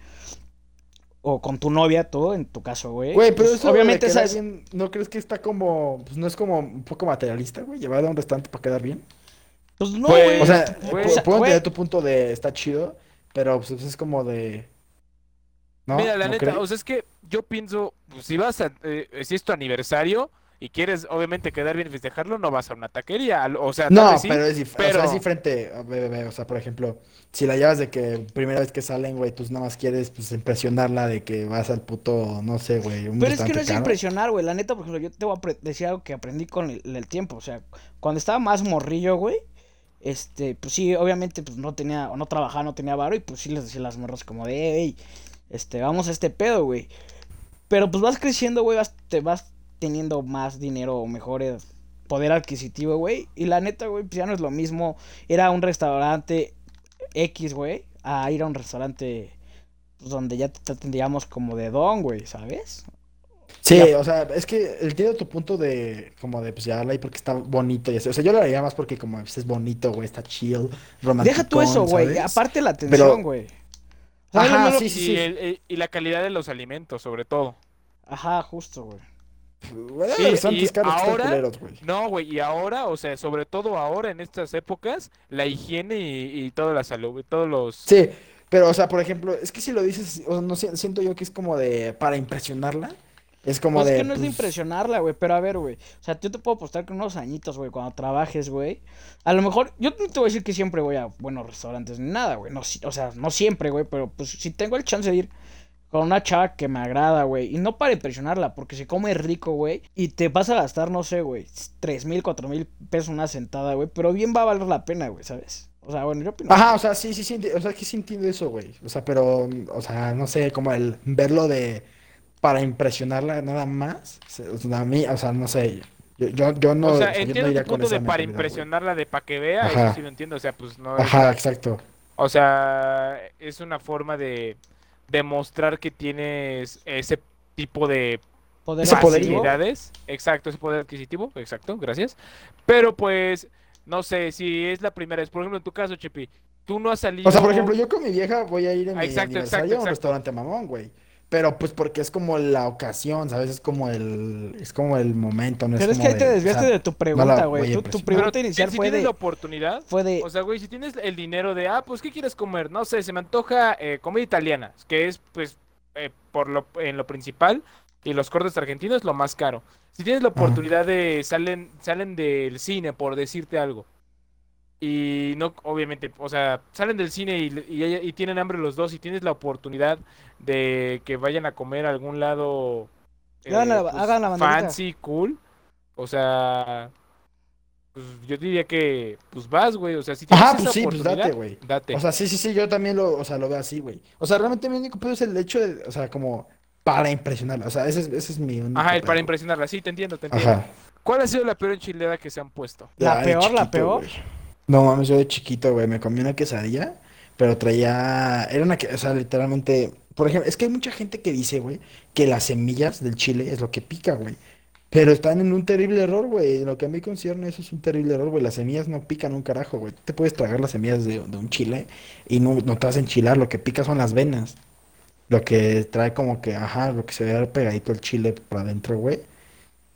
O con tu novia, tú, en tu caso, güey. Güey, pero pues, eso obviamente de quedar sabes. bien, ¿no crees que está como, pues no es como un poco materialista, güey? Llevar a un restaurante para quedar bien. Pues no, Pues, güey. O sea, güey, pu- o sea, puedo güey. entender tu punto de está chido, pero pues es como de... ¿No? Mira, la ¿No neta, crees? o sea, es que yo pienso, pues, si vas a, eh, si es tu aniversario y quieres obviamente quedar bien y festejarlo, no vas a una taquería, o sea, No, sí, pero es, dif- o sea, pero- es diferente. O sea, por ejemplo, si la llevas de que primera vez que salen, güey, tú nada más quieres pues impresionarla de que vas al puto, no sé, güey, un Pero es que no es caro. impresionar, güey. La neta, por ejemplo, yo te voy a decir algo que aprendí con el, el tiempo. O sea, cuando estaba más morrillo, güey. Este, pues sí, obviamente, pues no tenía, o no trabajaba, no tenía varo. Y pues sí les decía a las morras como de, hey, este, vamos a este pedo, güey. Pero pues vas creciendo, güey, vas, te vas teniendo más dinero o mejores poder adquisitivo, güey. Y la neta, güey, pues ya no es lo mismo. Era un restaurante X, güey, a ir a un restaurante pues, donde ya te tendríamos como de don, güey, ¿sabes? Sí, Ya. o sea, es que entiendo tu punto de como de pues llevarla ahí porque está bonito y así. O sea, yo lo haría más porque como pues, es bonito, güey, está chill, romántico. Deja tú eso, güey. Aparte la atención, güey. Ajá, no, no, no- sí, sí, y, sí. el- el- y la calidad de los alimentos, sobre todo. Ajá, justo, güey. Sí, los caros ahora- culeros, güey. No, güey, y ahora, o sea, sobre todo ahora en estas épocas, la higiene y, y toda la salud, todos los... Sí, pero, o sea, por ejemplo, es que si lo dices, o sea, no siento yo que es como de para impresionarla. Es como Pues de. es que no es de pues, impresionarla, güey. Pero a ver, güey. O sea, yo te puedo apostar que unos añitos, güey, cuando trabajes, güey. A lo mejor, yo no te voy a decir que siempre voy a buenos restaurantes ni nada, güey. No, si- o sea, no siempre, güey. Pero pues si tengo el chance de ir con una chava que me agrada, güey. Y no para impresionarla, porque se come rico, güey. Y te vas a gastar, no sé, güey, tres mil, cuatro mil pesos una sentada, güey. Pero bien va a valer la pena, güey, ¿sabes? O sea, bueno, yo opino. Ajá, o sea, sí, sí, sí, o sea, que sí entiendo eso, güey. O sea, pero, o sea, no sé, como el verlo de para impresionarla nada más. O sea, a mí, o sea, no sé. Yo, yo, yo no, o o sea, no entiendo tu con punto de para impresionarla de para que vea, Ajá. eso sí lo entiendo, o sea, pues no es, Ajá, exacto. o sea, es una forma de demostrar que tienes ese tipo de Poder facilidades, exacto, ese poder adquisitivo, exacto, gracias. Pero pues, no sé, si es la primera vez, por ejemplo, en tu caso, Chepi, tú no has salido... O sea, por ejemplo, yo con mi vieja voy a ir en Ah, mi exacto, aniversario exacto, a un restaurante mamón, güey. Pero pues porque es como la ocasión, ¿sabes? Es como el, es como el momento, no es Pero es que ahí te o desviaste sea, de tu pregunta, güey. Tu, pregunta Pero inicial si fue tienes de, la oportunidad, fue de... o sea, güey, si tienes el dinero de, ah, pues, ¿qué quieres comer? No sé, se me antoja eh, comida italiana, que es, pues, eh, por lo, en lo principal, y los cortes argentinos, lo más caro. Si tienes la oportunidad de, salen, salen del cine, por decirte algo, y no, obviamente, o sea, salen del cine y, y, y tienen hambre los dos, y tienes la oportunidad de que vayan a comer a algún lado eh, Hagan la- hagan la banderita. fancy, cool, o sea... Pues yo diría que, pues vas, güey. O sea, si tienes Ajá, esa pues sí, pues date, güey. date. O sea, sí, sí, sí, yo también lo, o sea, lo veo así, güey. O sea, realmente mi único pedo es el hecho de, o sea, como para impresionarla. O sea, ese es, ese es mi único Ajá, el para impresionarla. Sí, te entiendo, te entiendo. Ajá. ¿Cuál ha sido la peor enchilada que se han puesto? ¿La peor, la peor? No mames, yo de chiquito, güey, me comí una quesadilla, pero traía, era una, que- o sea, literalmente, por ejemplo, es que hay mucha gente que dice, güey, que las semillas del chile es lo que pica, güey. Pero están en un terrible error, güey. Lo que a mí concierne, eso es un terrible error, güey. Las semillas no pican un carajo, güey. Tú te puedes tragar las semillas de, de un chile y no, no te vas a enchilar. Lo que pica son las venas. Lo que trae como que, ajá, lo que se ve pegadito el chile por adentro, güey.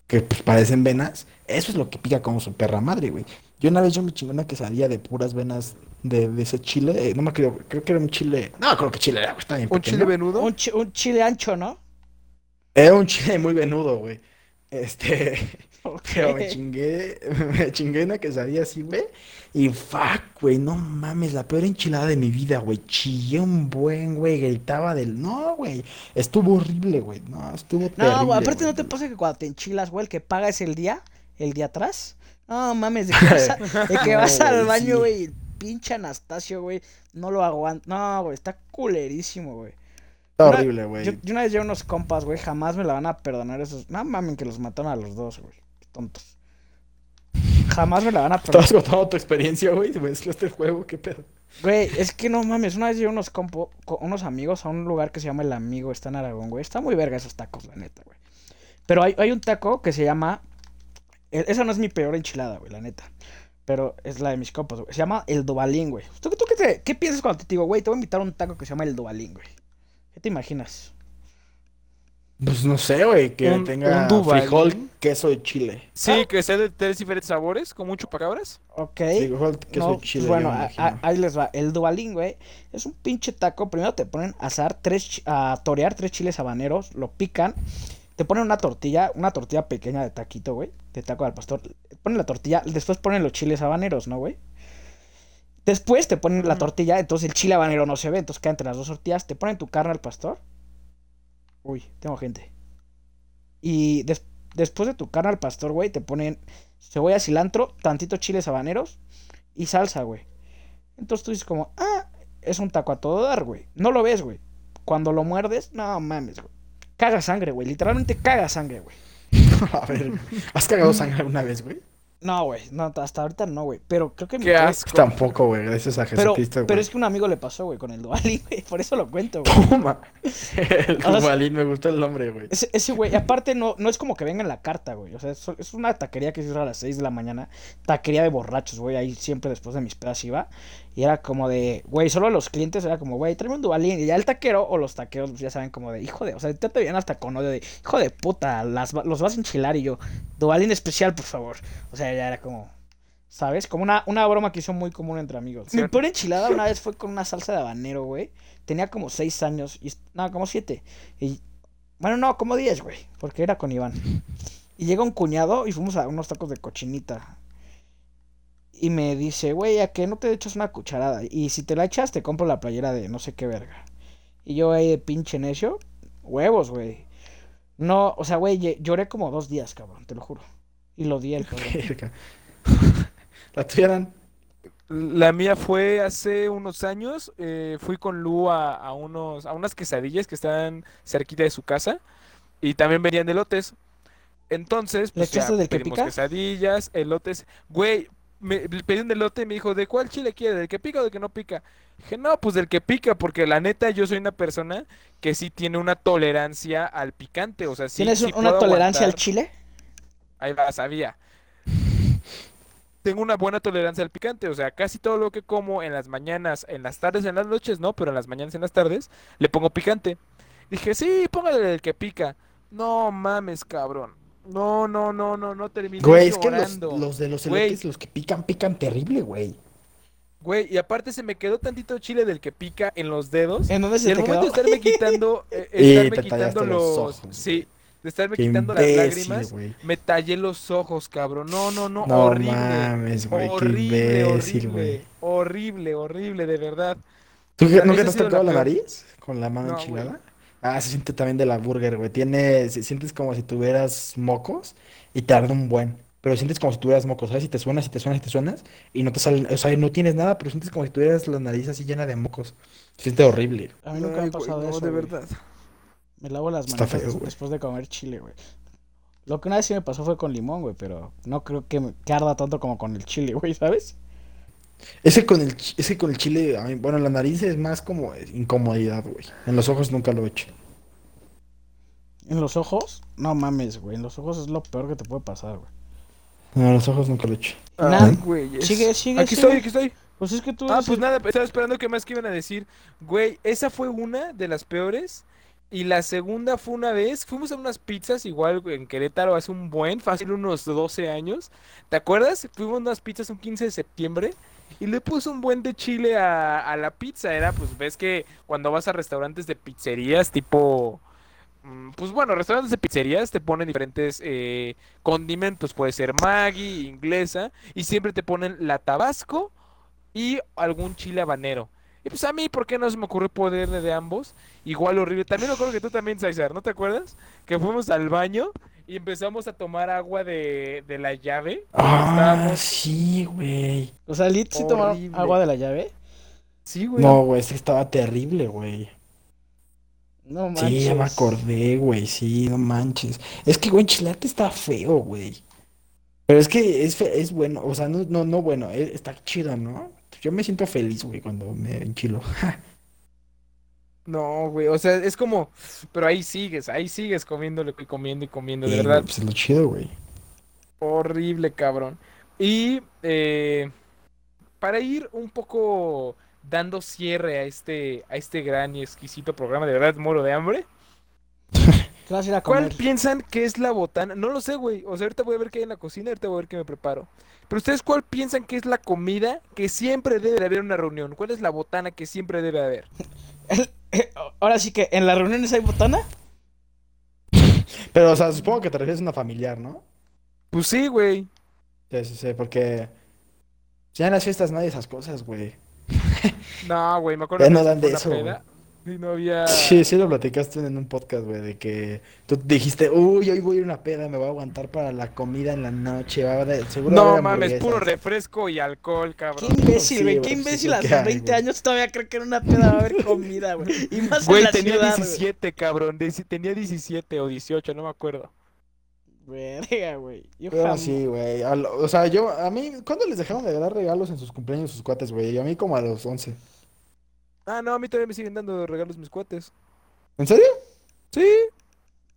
Que pues parecen venas. Eso es lo que pica como su perra madre, güey. Yo una vez yo me chingué una quesadilla de puras venas de, de ese chile. eh, no me acuerdo, creo que era un chile. No, creo que chile era, güey. Está bien ¿Un pequeño. chile venudo? Un, chi- un chile ancho, ¿no? Era un chile muy venudo, güey. Este. Pero me chingué, me chingué una quesadilla así, güey. Y fuck, güey, no mames, la peor enchilada de mi vida, güey. Chillé un buen, güey, gritaba del. No, güey. Estuvo horrible, güey. No, estuvo No, terrible. güey, aparte no te pasa que cuando te enchilas, güey, el que paga es el día, el día atrás. No mames, de que vas, a- de que No, vas al baño, güey, pinche Anastasio, güey, no lo aguanta. No, güey, está culerísimo, güey. Está una- horrible, güey. Yo, yo una vez llevé unos compas, güey, jamás me la van a perdonar esos. No mames, que los mataron a los dos, güey. Qué tontos. Jamás me la van a perdonar. Estabas contando tu experiencia, güey. Me mezclaste el juego, qué pedo. Güey, es que no mames, una vez llevé unos compo, co- unos amigos a un lugar que se llama El Amigo, está en Aragón, güey. Está muy verga esos tacos, la neta, güey. Pero hay, hay un taco que se llama. E- Esa no es mi peor enchilada, güey, la neta. Pero es la de mis compas, güey. Se llama El Dubalín, güey. ¿Tú, tú qué, te- qué piensas cuando te digo, güey, te voy a invitar a un taco que se llama El Dubalín, güey? ¿Qué te imaginas? Pues no sé, güey, que Un- tenga un frijol, queso y chile. Sí, que sea de tres diferentes sabores, con mucho chupacabras. Ok. Frijol, queso No, y chile. pues bueno, a- a- ahí les va. El dubalín, güey, es un pinche taco. Primero te ponen a asar tres, a torear tres chiles habaneros, lo pican, te ponen una tortilla, una tortilla pequeña de taquito, güey, de taco al pastor. Ponen la tortilla, después ponen los chiles habaneros, ¿no, güey? Después te ponen la tortilla, entonces el chile habanero no se ve, entonces queda entre las dos tortillas. Te ponen tu carne al pastor. Uy, tengo gente. Y des- después de tu carne al pastor, güey, te ponen cebolla, cilantro, tantito chiles habaneros y salsa, güey. Entonces tú dices como, ah, es un taco a todo dar, güey. No lo ves, güey. Cuando lo muerdes, no mames, güey. Caga sangre, güey. Literalmente caga sangre, güey. A ver, ¿has cagado sangre alguna vez, güey? No, güey. No, hasta ahorita no, güey. Pero creo que mi Qué peor- asco. Tampoco, güey, gracias a Pero, Jesucristo, güey. pero es que un amigo le pasó, güey, con el Dualín, güey. Por eso lo cuento, güey. Toma. El sea, Dubalín, me gusta el nombre, güey. Ese, güey, aparte no, no es como que venga en la carta, güey. O sea, es, es una taquería que cierra a las 6 de la mañana. Taquería de borrachos, güey. Ahí siempre después de mis pedas iba. Y era como de, güey, solo los clientes era como, güey, tráeme un dubalín. Y ya el taquero o los taqueros pues, ya saben como de, hijo de, o sea, ya te vienen hasta con odio de, hijo de puta, las, los vas a enchilar. Y yo, dubalín especial, por favor. O sea, ya era como, ¿sabes? Como una, una broma que hizo muy común entre amigos. Mi peor enchilada una vez fue con una salsa de habanero, güey. Tenía como 6 años, y, no, como 7. Y Bueno, no, como 10, güey, porque era con Iván. Y llega un cuñado y fuimos a unos tacos de cochinita. Y me dice, güey, ¿a que no te echas una cucharada? Y si te la echas, te compro la playera de no sé qué verga. Y yo ahí de pinche necio, huevos, güey. No, o sea, güey, lloré como dos días, cabrón, te lo juro. Y lo di el cabrón. La tuya eran. La mía fue hace unos años. eh, fui con Lu a, a unos, a unas quesadillas que están cerquita de su casa. Y también venían de elotes. Entonces, ¿Le pues ya del que pedimos pica? quesadillas, elotes. Güey, me pedí un elote y me dijo, ¿de cuál chile quiere? ¿Del que pica o del que no pica? Dije, no, pues del que pica, porque la neta yo soy una persona que sí tiene una tolerancia al picante. O sea, sí, ¿Tienes sí una puedo tolerancia al chile? Ahí va, sabía. Tengo una buena tolerancia al picante, o sea, casi todo lo que como en las mañanas, en las tardes, en las noches, no, pero en las mañanas, en las tardes, le pongo picante. Dije, sí, póngale el que pica. No mames, cabrón. No, no, no, no, no terminé Güey, es que los, llorando. los de los elotes, los que pican, pican terrible, güey. Güey, y aparte se me quedó tantito chile del que pica en los dedos. ¿En dónde Y se al te momento de quedó? estarme quitando, eh, Y estarme te quitando los los, ojos, sí, de estarme Qué quitando las lágrimas, güey. me tallé los ojos, cabrón. No, no, no, No horrible. mames, güey, qué Horrible, imbécil, horrible, güey. horrible, horrible, de verdad. ¿Tú nunca te ha has tocado la la nariz con la mano No, enchilada? Ah, se siente también de la burger, güey. Tiene, se- sientes como si tuvieras mocos y te arde un buen. Pero sientes como si tuvieras mocos, ¿sabes? Si te suenas, si te suenas, si te suenas y no te salen, o sea, no tienes nada, pero sientes como si tuvieras la nariz así llena de mocos. Se siente horrible. A mí nunca me Ay, ha güey, pasado no, eso, de güey. verdad. Me lavo las Está manitas feo, des- güey. después de comer chile, güey. Lo que una vez sí me pasó fue con limón, güey, pero no creo que, me- que arda tanto como con el chile, güey, ¿sabes? Ese con el, ese con el chile, a mí- bueno, en la nariz es más como incomodidad, güey. En los ojos nunca lo he hecho. En los ojos, no mames, güey. En los ojos es lo peor que te puede pasar, güey. No, en los ojos nunca lo he hecho. Nah. Ay, güey, es- Sigue, sigue, Aquí sigue. estoy, aquí estoy. Pues es que tú Ah, eres pues el- nada, estaba esperando que más que iban a decir. Güey, esa fue una de las peores. Y la segunda fue una vez, fuimos a unas pizzas igual en Querétaro hace un buen, fácil unos 12 años. ¿Te acuerdas? Fuimos a unas pizzas un 15 de septiembre y le puse un buen de chile a, a la pizza. Era, pues ves que cuando vas a restaurantes de pizzerías tipo... mm, Pues bueno, restaurantes de pizzerías te ponen diferentes eh, condimentos, puede ser Maggi, inglesa, y siempre te ponen la Tabasco y algún chile habanero. Y pues a mí, ¿por qué no se me ocurrió ponerle de ambos? Igual horrible. También me acuerdo que tú también, César, ¿no te acuerdas? Que fuimos al baño y empezamos a tomar agua de, de la llave. Ah, estábamos- sí, güey. O sea, Lit sí tomó Horrible. agua de la llave. Sí, güey. No, güey, ese estaba terrible, güey. No manches. Sí, ya me acordé, güey, sí, no manches. Es que, güey, enchilarte está feo, güey. Pero es que es, fe- es bueno, o sea, no, no, no bueno, eh, está chido, ¿no? Yo me siento feliz, güey, cuando me enchilo. No, güey. O sea, es como. Pero ahí sigues, ahí sigues comiéndole y comiendo y comiendo. De Sí, verdad, pues es lo chido, güey. horrible, cabrón. Y eh, para ir un poco dando cierre a este, a este gran y exquisito programa, de verdad muero de hambre. ¿Qué vas a ir a ¿Cuál piensan que es la botana? No lo sé, güey. O sea, ahorita voy a ver qué hay en la cocina, ahorita voy a ver qué me preparo. Pero ustedes, ¿cuál piensan que es la comida que siempre debe de haber en una reunión? ¿Cuál es la botana que siempre debe de haber? Ahora sí que en las reuniones hay botana. Pero, o sea, supongo que te refieres a una familiar, ¿no? Pues sí, güey. Sí, sí, sí, porque ya en las fiestas no hay esas cosas, güey. No, güey, me acuerdo Ya que no dan de eso, peda y no había... Sí, sí lo platicaste en un podcast, güey, de que tú dijiste, uy, hoy voy a ir a una peda, me voy a aguantar para la comida en la noche, va a haber, seguro No mames, puro hamburguesas". refresco y alcol, Qué cabrón. imbécil, Sí, güey. Qué imbécil a sus que hay, 20 güey. años todavía cree que en una peda va a haber comida, güey. Y más en Güey, la tenía ciudad, 17, cabrón. Tenía 17 o 18, no me acuerdo. güey. Verga, güey. Yo Pero jamás. sí, güey. O sea, yo, a mí, ¿cuándo les dejaron de dar regalos en sus cumpleaños sus cuates, güey? Y a mí como a los 11. Ah, no, a mí todavía me siguen dando regalos mis cuates. ¿En serio? Sí.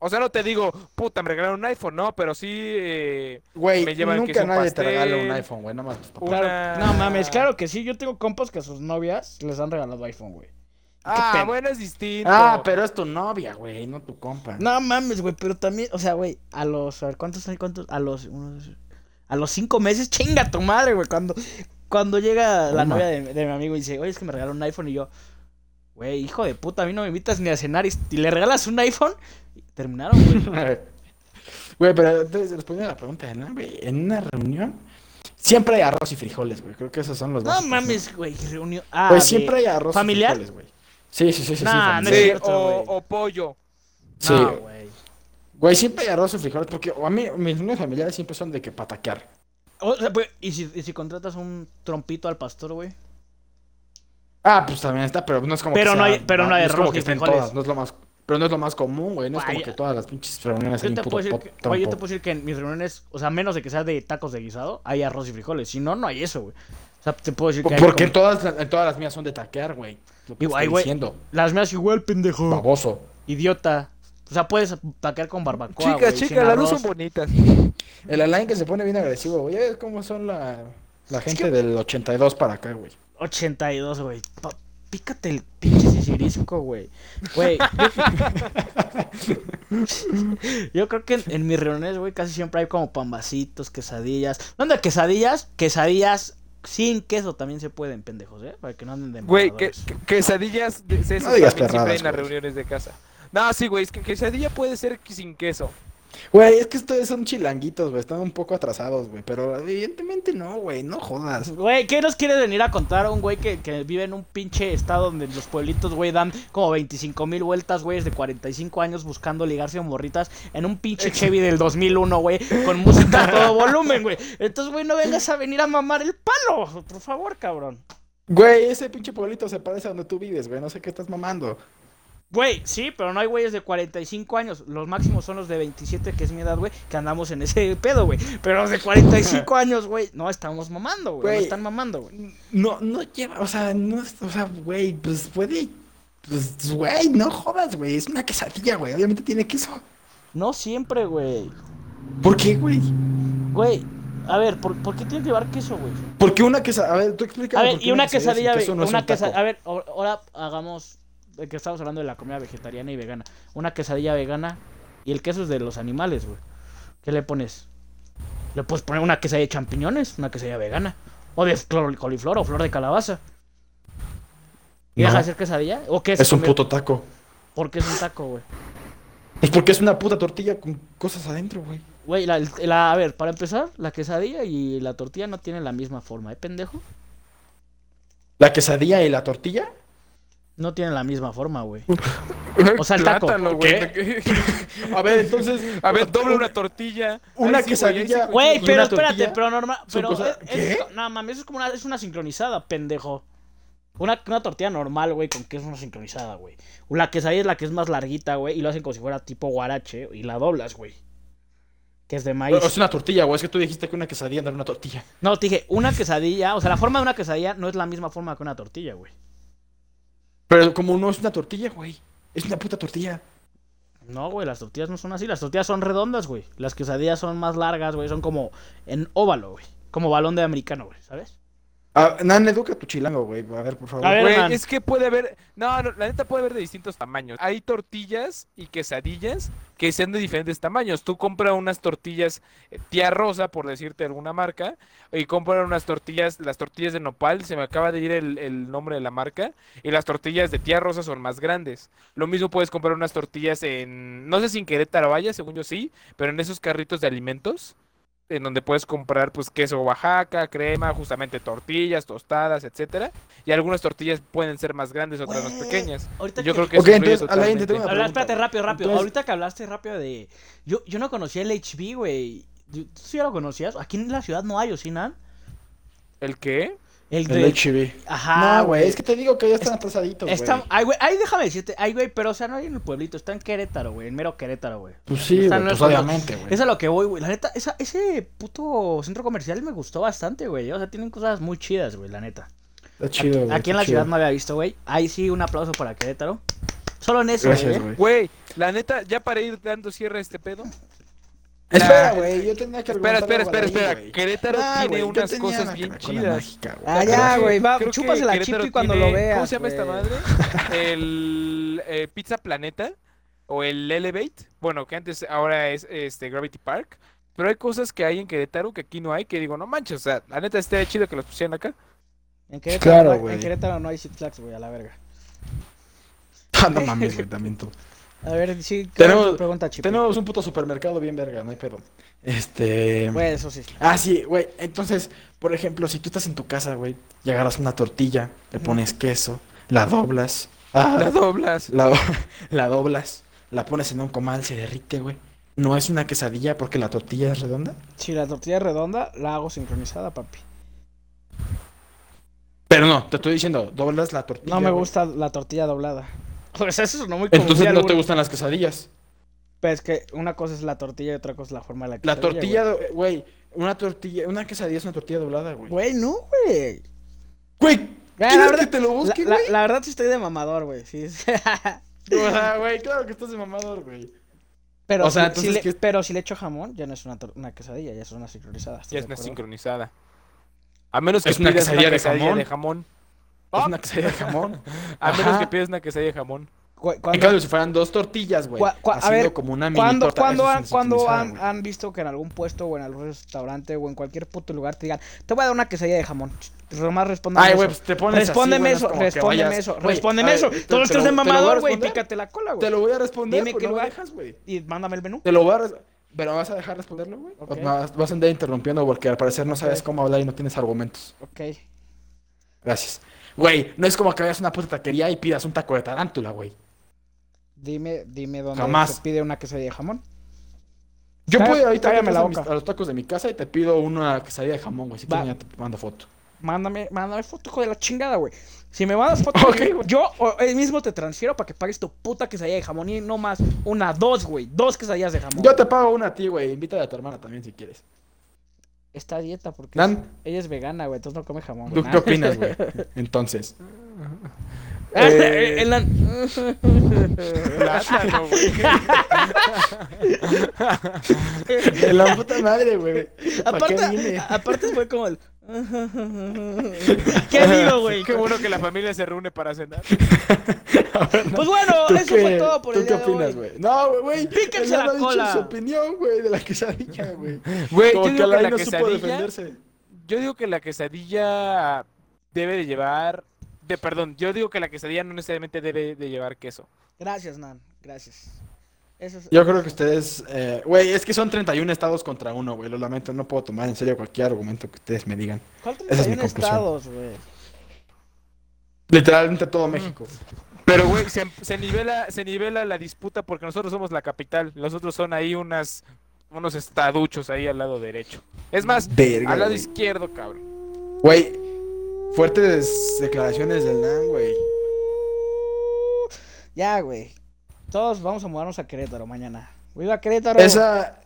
O sea, no te digo, puta, me regalaron un iPhone, no, pero sí eh, Güey, Me llevan que nunca nadie te regala un pastel. iPhone, güey, nada más tus papás. Claro, una- No mames, claro que sí. Yo tengo compas que a sus novias les han regalado iPhone, güey. Ah, bueno, es distinto. Ah, pero es tu novia, güey, no tu compa. No mames, güey, pero también, o sea, güey, a los, a ver, ¿cuántos hay? ¿Cuántos? A los, unos- a los cinco meses, chinga tu madre, güey, cuando, cuando llega la novia de, de mi amigo y dice, oye, es que me regaló un iPhone y yo, güey, hijo de puta, a mí no me invitas ni a cenar y, y le regalas un iPhone, terminaron, güey. Güey, pero entonces, respondiendo a la pregunta güey, en una reunión siempre hay arroz y frijoles, güey. Creo que esos son los No básicos, mames, güey, reunión. Ah, Güey, siempre hay arroz ¿Familiar? y frijoles, güey. Sí, sí, sí, sí. sí, Nah, no familiar. es Sí, cierto, o, güey. o pollo. Sí. No, güey. Güey, siempre hay arroz y frijoles porque a mí, mis reuniones familiares siempre son de que pataquear. O sea, pues, ¿y si, y si contratas un trompito al pastor, güey? Ah, pues también está, pero no es como Pero que no sea- hay- pero no hay es como que estén frijoles. todas, no es lo más, pero no es lo más común, güey, no es como Vaya. que todas las pinches reuniones hay Yo un te, puto puedo decir pot- que, güey, yo te puedo decir que en mis reuniones, o sea, menos de que sea de tacos de guisado, hay arroz y frijoles. Si no, no hay eso, güey. O sea, te puedo decir que hay Porque como- todas, en todas las mías son de taquear, güey. Lo que Igual, estoy güey. diciendo. Las mías igual, pendejo. Baboso. Idiota. O sea, puedes taquear con barbacoa, Chicas, chicas, las dos arroz. son bonitas. El Alain que se pone bien agresivo, güey. Ya ves cómo son la, la gente del 82 para acá, güey. 82, güey. Pa- Pícate el pinche sisirisco, güey. Güey. Yo... creo que en, en mis reuniones, güey, casi siempre hay como pambacitos, quesadillas. ¿Dónde quesadillas? Quesadillas sin queso también se pueden, pendejos, ¿eh? Para que no anden de Güey, que, que- quesadillas de No digas también siempre hay perradas, en las reuniones de casa. No, sí, güey, es que quesadilla puede ser sin queso. Güey, es que ustedes son chilanguitos, güey. Están un poco atrasados, güey. Pero evidentemente no, güey. No jodas. Güey, ¿qué nos quiere venir a contar a un güey que, que vive en un pinche estado donde los pueblitos, güey, dan como 25 mil vueltas, güey, de 45 años buscando ligarse a morritas en un pinche Chevy del 2001, güey, con música a todo volumen, güey? Entonces, güey, no vengas a venir a mamar el palo, por favor, cabrón. Güey, ese pinche pueblito se parece a donde tú vives, güey. No sé qué estás mamando. Güey, sí, pero no hay güeyes de 45 años. Los máximos son los de 27, que es mi edad, güey, que andamos en ese pedo, güey. Pero los de 45 años, güey, no estamos mamando, güey. No están mamando, güey. No, no lleva, o sea, no, o sea, güey, pues puede, pues, güey, no jodas, güey. Es una quesadilla, güey. Obviamente tiene queso. No siempre, güey. ¿Por qué, güey? Güey, a ver, ¿por, por qué tiene que llevar queso, güey? Porque una quesadilla, a ver, tú explícame. A ver, y una quesadilla, queso no es una un taco. quesadilla, a ver, ahora hagamos, que estamos hablando de la comida vegetariana y vegana, una quesadilla vegana y el queso es de los animales, güey. ¿Qué le pones? Le puedes poner una quesadilla de champiñones, una quesadilla vegana, o de flor- coliflor o flor de calabaza. ¿Y No. deja de ser quesadilla? ¿O qué es? Es un puto taco. ¿Por qué es un taco, güey? Pues porque es una puta tortilla con cosas adentro, güey. Güey, la, la- a ver, para empezar, la quesadilla y la tortilla no tienen la misma forma, ¿eh, pendejo? La quesadilla y la tortilla. No tienen la misma forma, güey. O sea, el taco. Plátano, güey. A ver, entonces. A ver, doble una tortilla. Una sí, quesadilla. Güey, pero una espérate, tortilla pero normal, pero es- es- ¿Qué? no mames, eso es como una, es una sincronizada, pendejo. Una, una tortilla normal, güey, con que es una sincronizada, güey. La quesadilla es la que es más larguita, güey, y lo hacen como si fuera tipo guarache, y la doblas, güey. Que es de maíz. Es una tortilla, güey. Es que tú dijiste que una quesadilla no era una tortilla. No, te dije, una quesadilla, o sea, la forma de una quesadilla no es la misma forma que una tortilla, güey. Pero como no es una tortilla, güey. Es una puta tortilla. No, güey, las tortillas no son así, las tortillas son redondas, güey. Las quesadillas son más largas, güey, son como en óvalo, güey. Como balón de americano, güey, ¿sabes? Ah, Nan, educa a tu chilango, güey. A ver, por favor. A ver, Güey, es que puede haber. No, no, la neta puede haber de distintos tamaños. Hay tortillas y quesadillas que sean de diferentes tamaños. Tú compras unas tortillas eh, tía rosa, por decirte alguna marca, y compras unas tortillas, las tortillas de nopal, se me acaba de ir el, el nombre de la marca, y las tortillas de tía rosa son más grandes. Lo mismo puedes comprar unas tortillas en, no sé si en Querétaro vaya, según yo sí, pero en esos carritos de alimentos. En donde puedes comprar pues queso Oaxaca, crema, justamente tortillas, tostadas, etcétera. Y algunas tortillas pueden ser más grandes, otras más pequeñas. ahorita Yo que- creo que Ok, eso entonces, Alain, te tengo una Habla, espérate, rápido, rápido. Entonces- Ahorita que hablaste rápido de. Yo, yo no conocía el HB, güey. ¿Tú sí ya lo conocías? Aquí en la ciudad no hay, ¿o sí, Nan? ¿El qué? El El de. HB. Ajá. no, güey. Es que te digo que ya están atrasaditos, güey. Está... Ay, güey, ay, déjame decirte. Ay, güey, pero o sea, no hay en el pueblito. Está en Querétaro, güey. En mero Querétaro, güey. Pues sí, Está güey. en Pues nuestro- obviamente, güey. Eso es a lo que voy, güey. La neta, esa, ese puto centro comercial me gustó bastante, güey. O sea, tienen cosas muy chidas, güey, la neta. Está chido, güey. Aquí en la ciudad no había visto, güey. Ahí sí, un aplauso para Querétaro. Solo en eso, Gracias, güey. güey. Güey, la neta, ya para ir dando cierre a este pedo. Espera, güey. Yo tenía que Espera, espera, espera, espera. ahí. Querétaro Ah, tiene unas cosas bien chidas. mágica, güey. Ah, ya, güey, va, chúpase la chipi cuando tiene- lo veas, ¿Cómo se llama esta madre? El eh, Pizza Planeta o el Elevate. Bueno, que antes ahora es este Gravity Park. Pero hay cosas que hay en Querétaro que aquí no hay que digo, no manches, o sea, la neta estaría chido que los pusieran acá. En Querétaro, Claro, no en Querétaro no hay Six Flags, güey, a la verga. Ah, no mames, güey, también tú. A ver, sí, Tenemos- pregunta, Chipi. Tenemos un puto supermercado bien verga, no hay pedo. Este. Güey, eso sí. Ah, sí, güey. Entonces, por ejemplo, si tú estás en tu casa, güey, y agarras una tortilla, le pones queso, la doblas. ah, La doblas. la, la doblas, la pones en un comal, se derrite, güey. No es una quesadilla porque la tortilla es redonda. Si la tortilla es redonda, la hago sincronizada, papi. Pero no, te estoy diciendo, doblas la tortilla. No me güey. gusta la tortilla doblada. Pues eso no muy Entonces no te gustan las quesadillas. Pero es que una cosa es la tortilla y otra cosa es la forma de la La quesadilla, tortilla, do- güey, una tortilla, una quesadilla es una tortilla doblada, güey. Güey, no, güey. Güey, Güey, ¿quieres la que verdad- te lo La, busque, la- güey? la verdad sí estoy de mamador, güey. Sí. O sea, güey, claro que estás de mamador, güey. pero, O sea, si- le, ¿qué? pero si le echo jamón, ya no es una, una quesadilla, ya es una sincronizada. ¿estás Ya es una acuerdo? sincronizada. A menos que Es una quesadilla de quesadilla jamón. de jamón. Una quesadilla de jamón. A menos Ajá. que pidas una quesadilla de jamón. En cuando- cambio, si fueran dos tortillas, güey. A haciendo ver, como una mini ¿Cuándo, torta, cuándo han, cuándo han, han visto que en algún puesto o en algún restaurante o en cualquier puto lugar te digan, te voy a dar una quesadilla de jamón? Nomás respóndeme Ay, eso. güey, pues te pones respóndeme así, eso, respóndeme eso, Güey, respóndeme eso. ver, te- Todo te esto lo- es de te mamador, güey, pícate la cola, Te güey. lo voy a responder, Dime pues qué no lugar. dejas, güey. Y mándame el menú. Te lo voy a... ¿Pero vas a dejar responderlo, güey? ¿O Ok. me vas, vas a andar interrumpiendo porque al parecer no sabes cómo hablar y no tienes argumentos. Ok. Gracias. Güey, no es como que vayas a una puta taquería y pidas un taco de tarántula, güey. Dime, dime dónde Jamás. se pide una quesadilla de jamón. Yo puedo ahorita la a, mis- boca. a los tacos de mi casa y te pido una quesadilla de jamón, güey. Si quieres, ya te mando foto. Mándame, mándame foto, hijo de la chingada, güey. Si me mandas foto, Ok, güey, güey. yo hoy mismo te transfiero para que pagues tu puta quesadilla de jamón y no más una, dos, güey. Dos quesadillas de jamón. Yo te pago una a ti, güey. Invita a tu hermana también si quieres. Está a dieta porque Dan, ella es vegana, güey, entonces no come jamón. ¿tú güey. qué opinas, güey? Entonces. Ah, Eh, en la- Plátano, güey. De la puta madre, güey. ¿Para aparte, aparte fue como el... ¿Qué digo, güey? Qué bueno que la familia se reúne para cenar. Pues bueno, ¿Tú eso qué- fue todo por ¿Tú el qué día de opinas, hoy. güey? No, güey. Píquense la no ha dicho cola. su opinión, güey, de la quesadilla, güey. Güey, yo que digo que la no supo quesadilla... defenderse. Yo digo que la quesadilla debe de llevar... De, perdón, yo digo que la quesadilla no necesariamente debe de llevar queso. Gracias, Nan, gracias. Eso es... Yo creo que ustedes, eh, güey, es que son 31 estados contra uno, güey. Lo lamento, no puedo tomar en serio cualquier argumento que ustedes me digan. ¿Cuál esa es mi 31 conclusión. estados, güey? Literalmente todo México. Pero, güey, se, se nivela, se nivela la disputa porque nosotros somos la capital. Los otros son ahí unas, unos estaduchos ahí al lado derecho. Es más, Verga, al lado izquierdo, cabrón. Güey, fuertes declaraciones del NAN, güey. Ya, güey. Todos vamos a mudarnos a Querétaro mañana. ¡Viva Querétaro! Esa,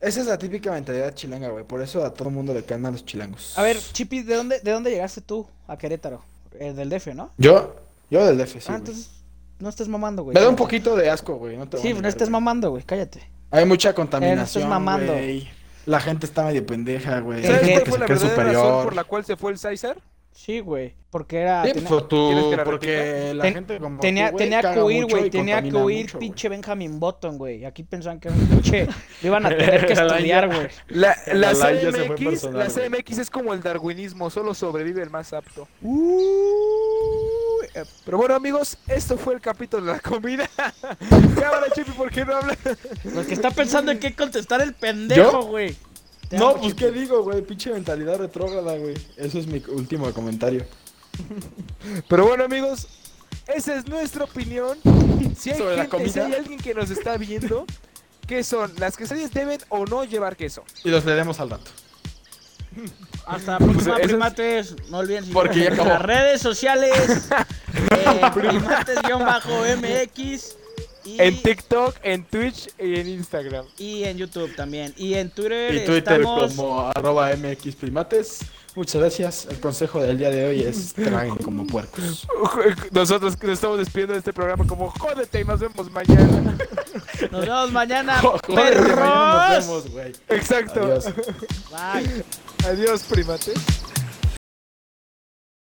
esa es la típica mentalidad chilanga, güey. Por eso a todo el mundo le caen mal los chilangos. A ver, Chipi, ¿de dónde, ¿de dónde llegaste tú a Querétaro? Eh, del DF, ¿no? Yo, yo del DF, sí, ah, entonces no estés mamando, güey. Me da un poquito de asco, güey. No te voy a Sí, no negar, estés güey. mamando, güey, cállate. Hay mucha contaminación, mamando. güey. La gente está medio pendeja, güey. ¿Sabes cuál fue la verdadera razón superior. por la cual se fue el César? Sí, güey. Porque era. Sí, tenía- pues, tú, ¿Quieres que la porque la Ten- gente como Tenía, tú, güey, tenía que huir, güey. Tenía que huir, mucho, güey. pinche Benjamin Button, güey. Aquí pensaban que era un pinche. Lo iban a tener que estudiar, güey. La, la La CMX, personal, la. CMX es como el darwinismo, solo sobrevive el más apto. Uy, eh, Pero bueno, amigos, esto fue el capítulo de la comida. Cámara, Chipi, ¿por qué no hablas? Lo que está pensando en qué contestar el pendejo, güey. Te No, pues qué digo, güey, pinche mentalidad retrógrada, güey. Eso es mi último comentario. Pero bueno, amigos, esa es nuestra opinión. Si hay, Sobre la gente, si comida. hay alguien que nos está viendo, ¿qué son? ¿Las quesadillas deben o no llevar queso? Y los leeremos al rato. Hasta la próxima, Pues, es- primates. No olviden Porque ya acabó. las redes sociales. eh, primates-mx. Y, En TikTok, en Twitch y en Instagram. y en YouTube también. Y en Twitter, Y Twitter estamos. como arroba mxprimates. Muchas gracias. El consejo del día de hoy es traguen como puercos. Nosotros que nos estamos despidiendo de este programa como jódete y nos vemos mañana. Nos vemos mañana, Joder, mañana perros. nos vemos, güey. Exacto. Adiós. Bye. Adiós, primates.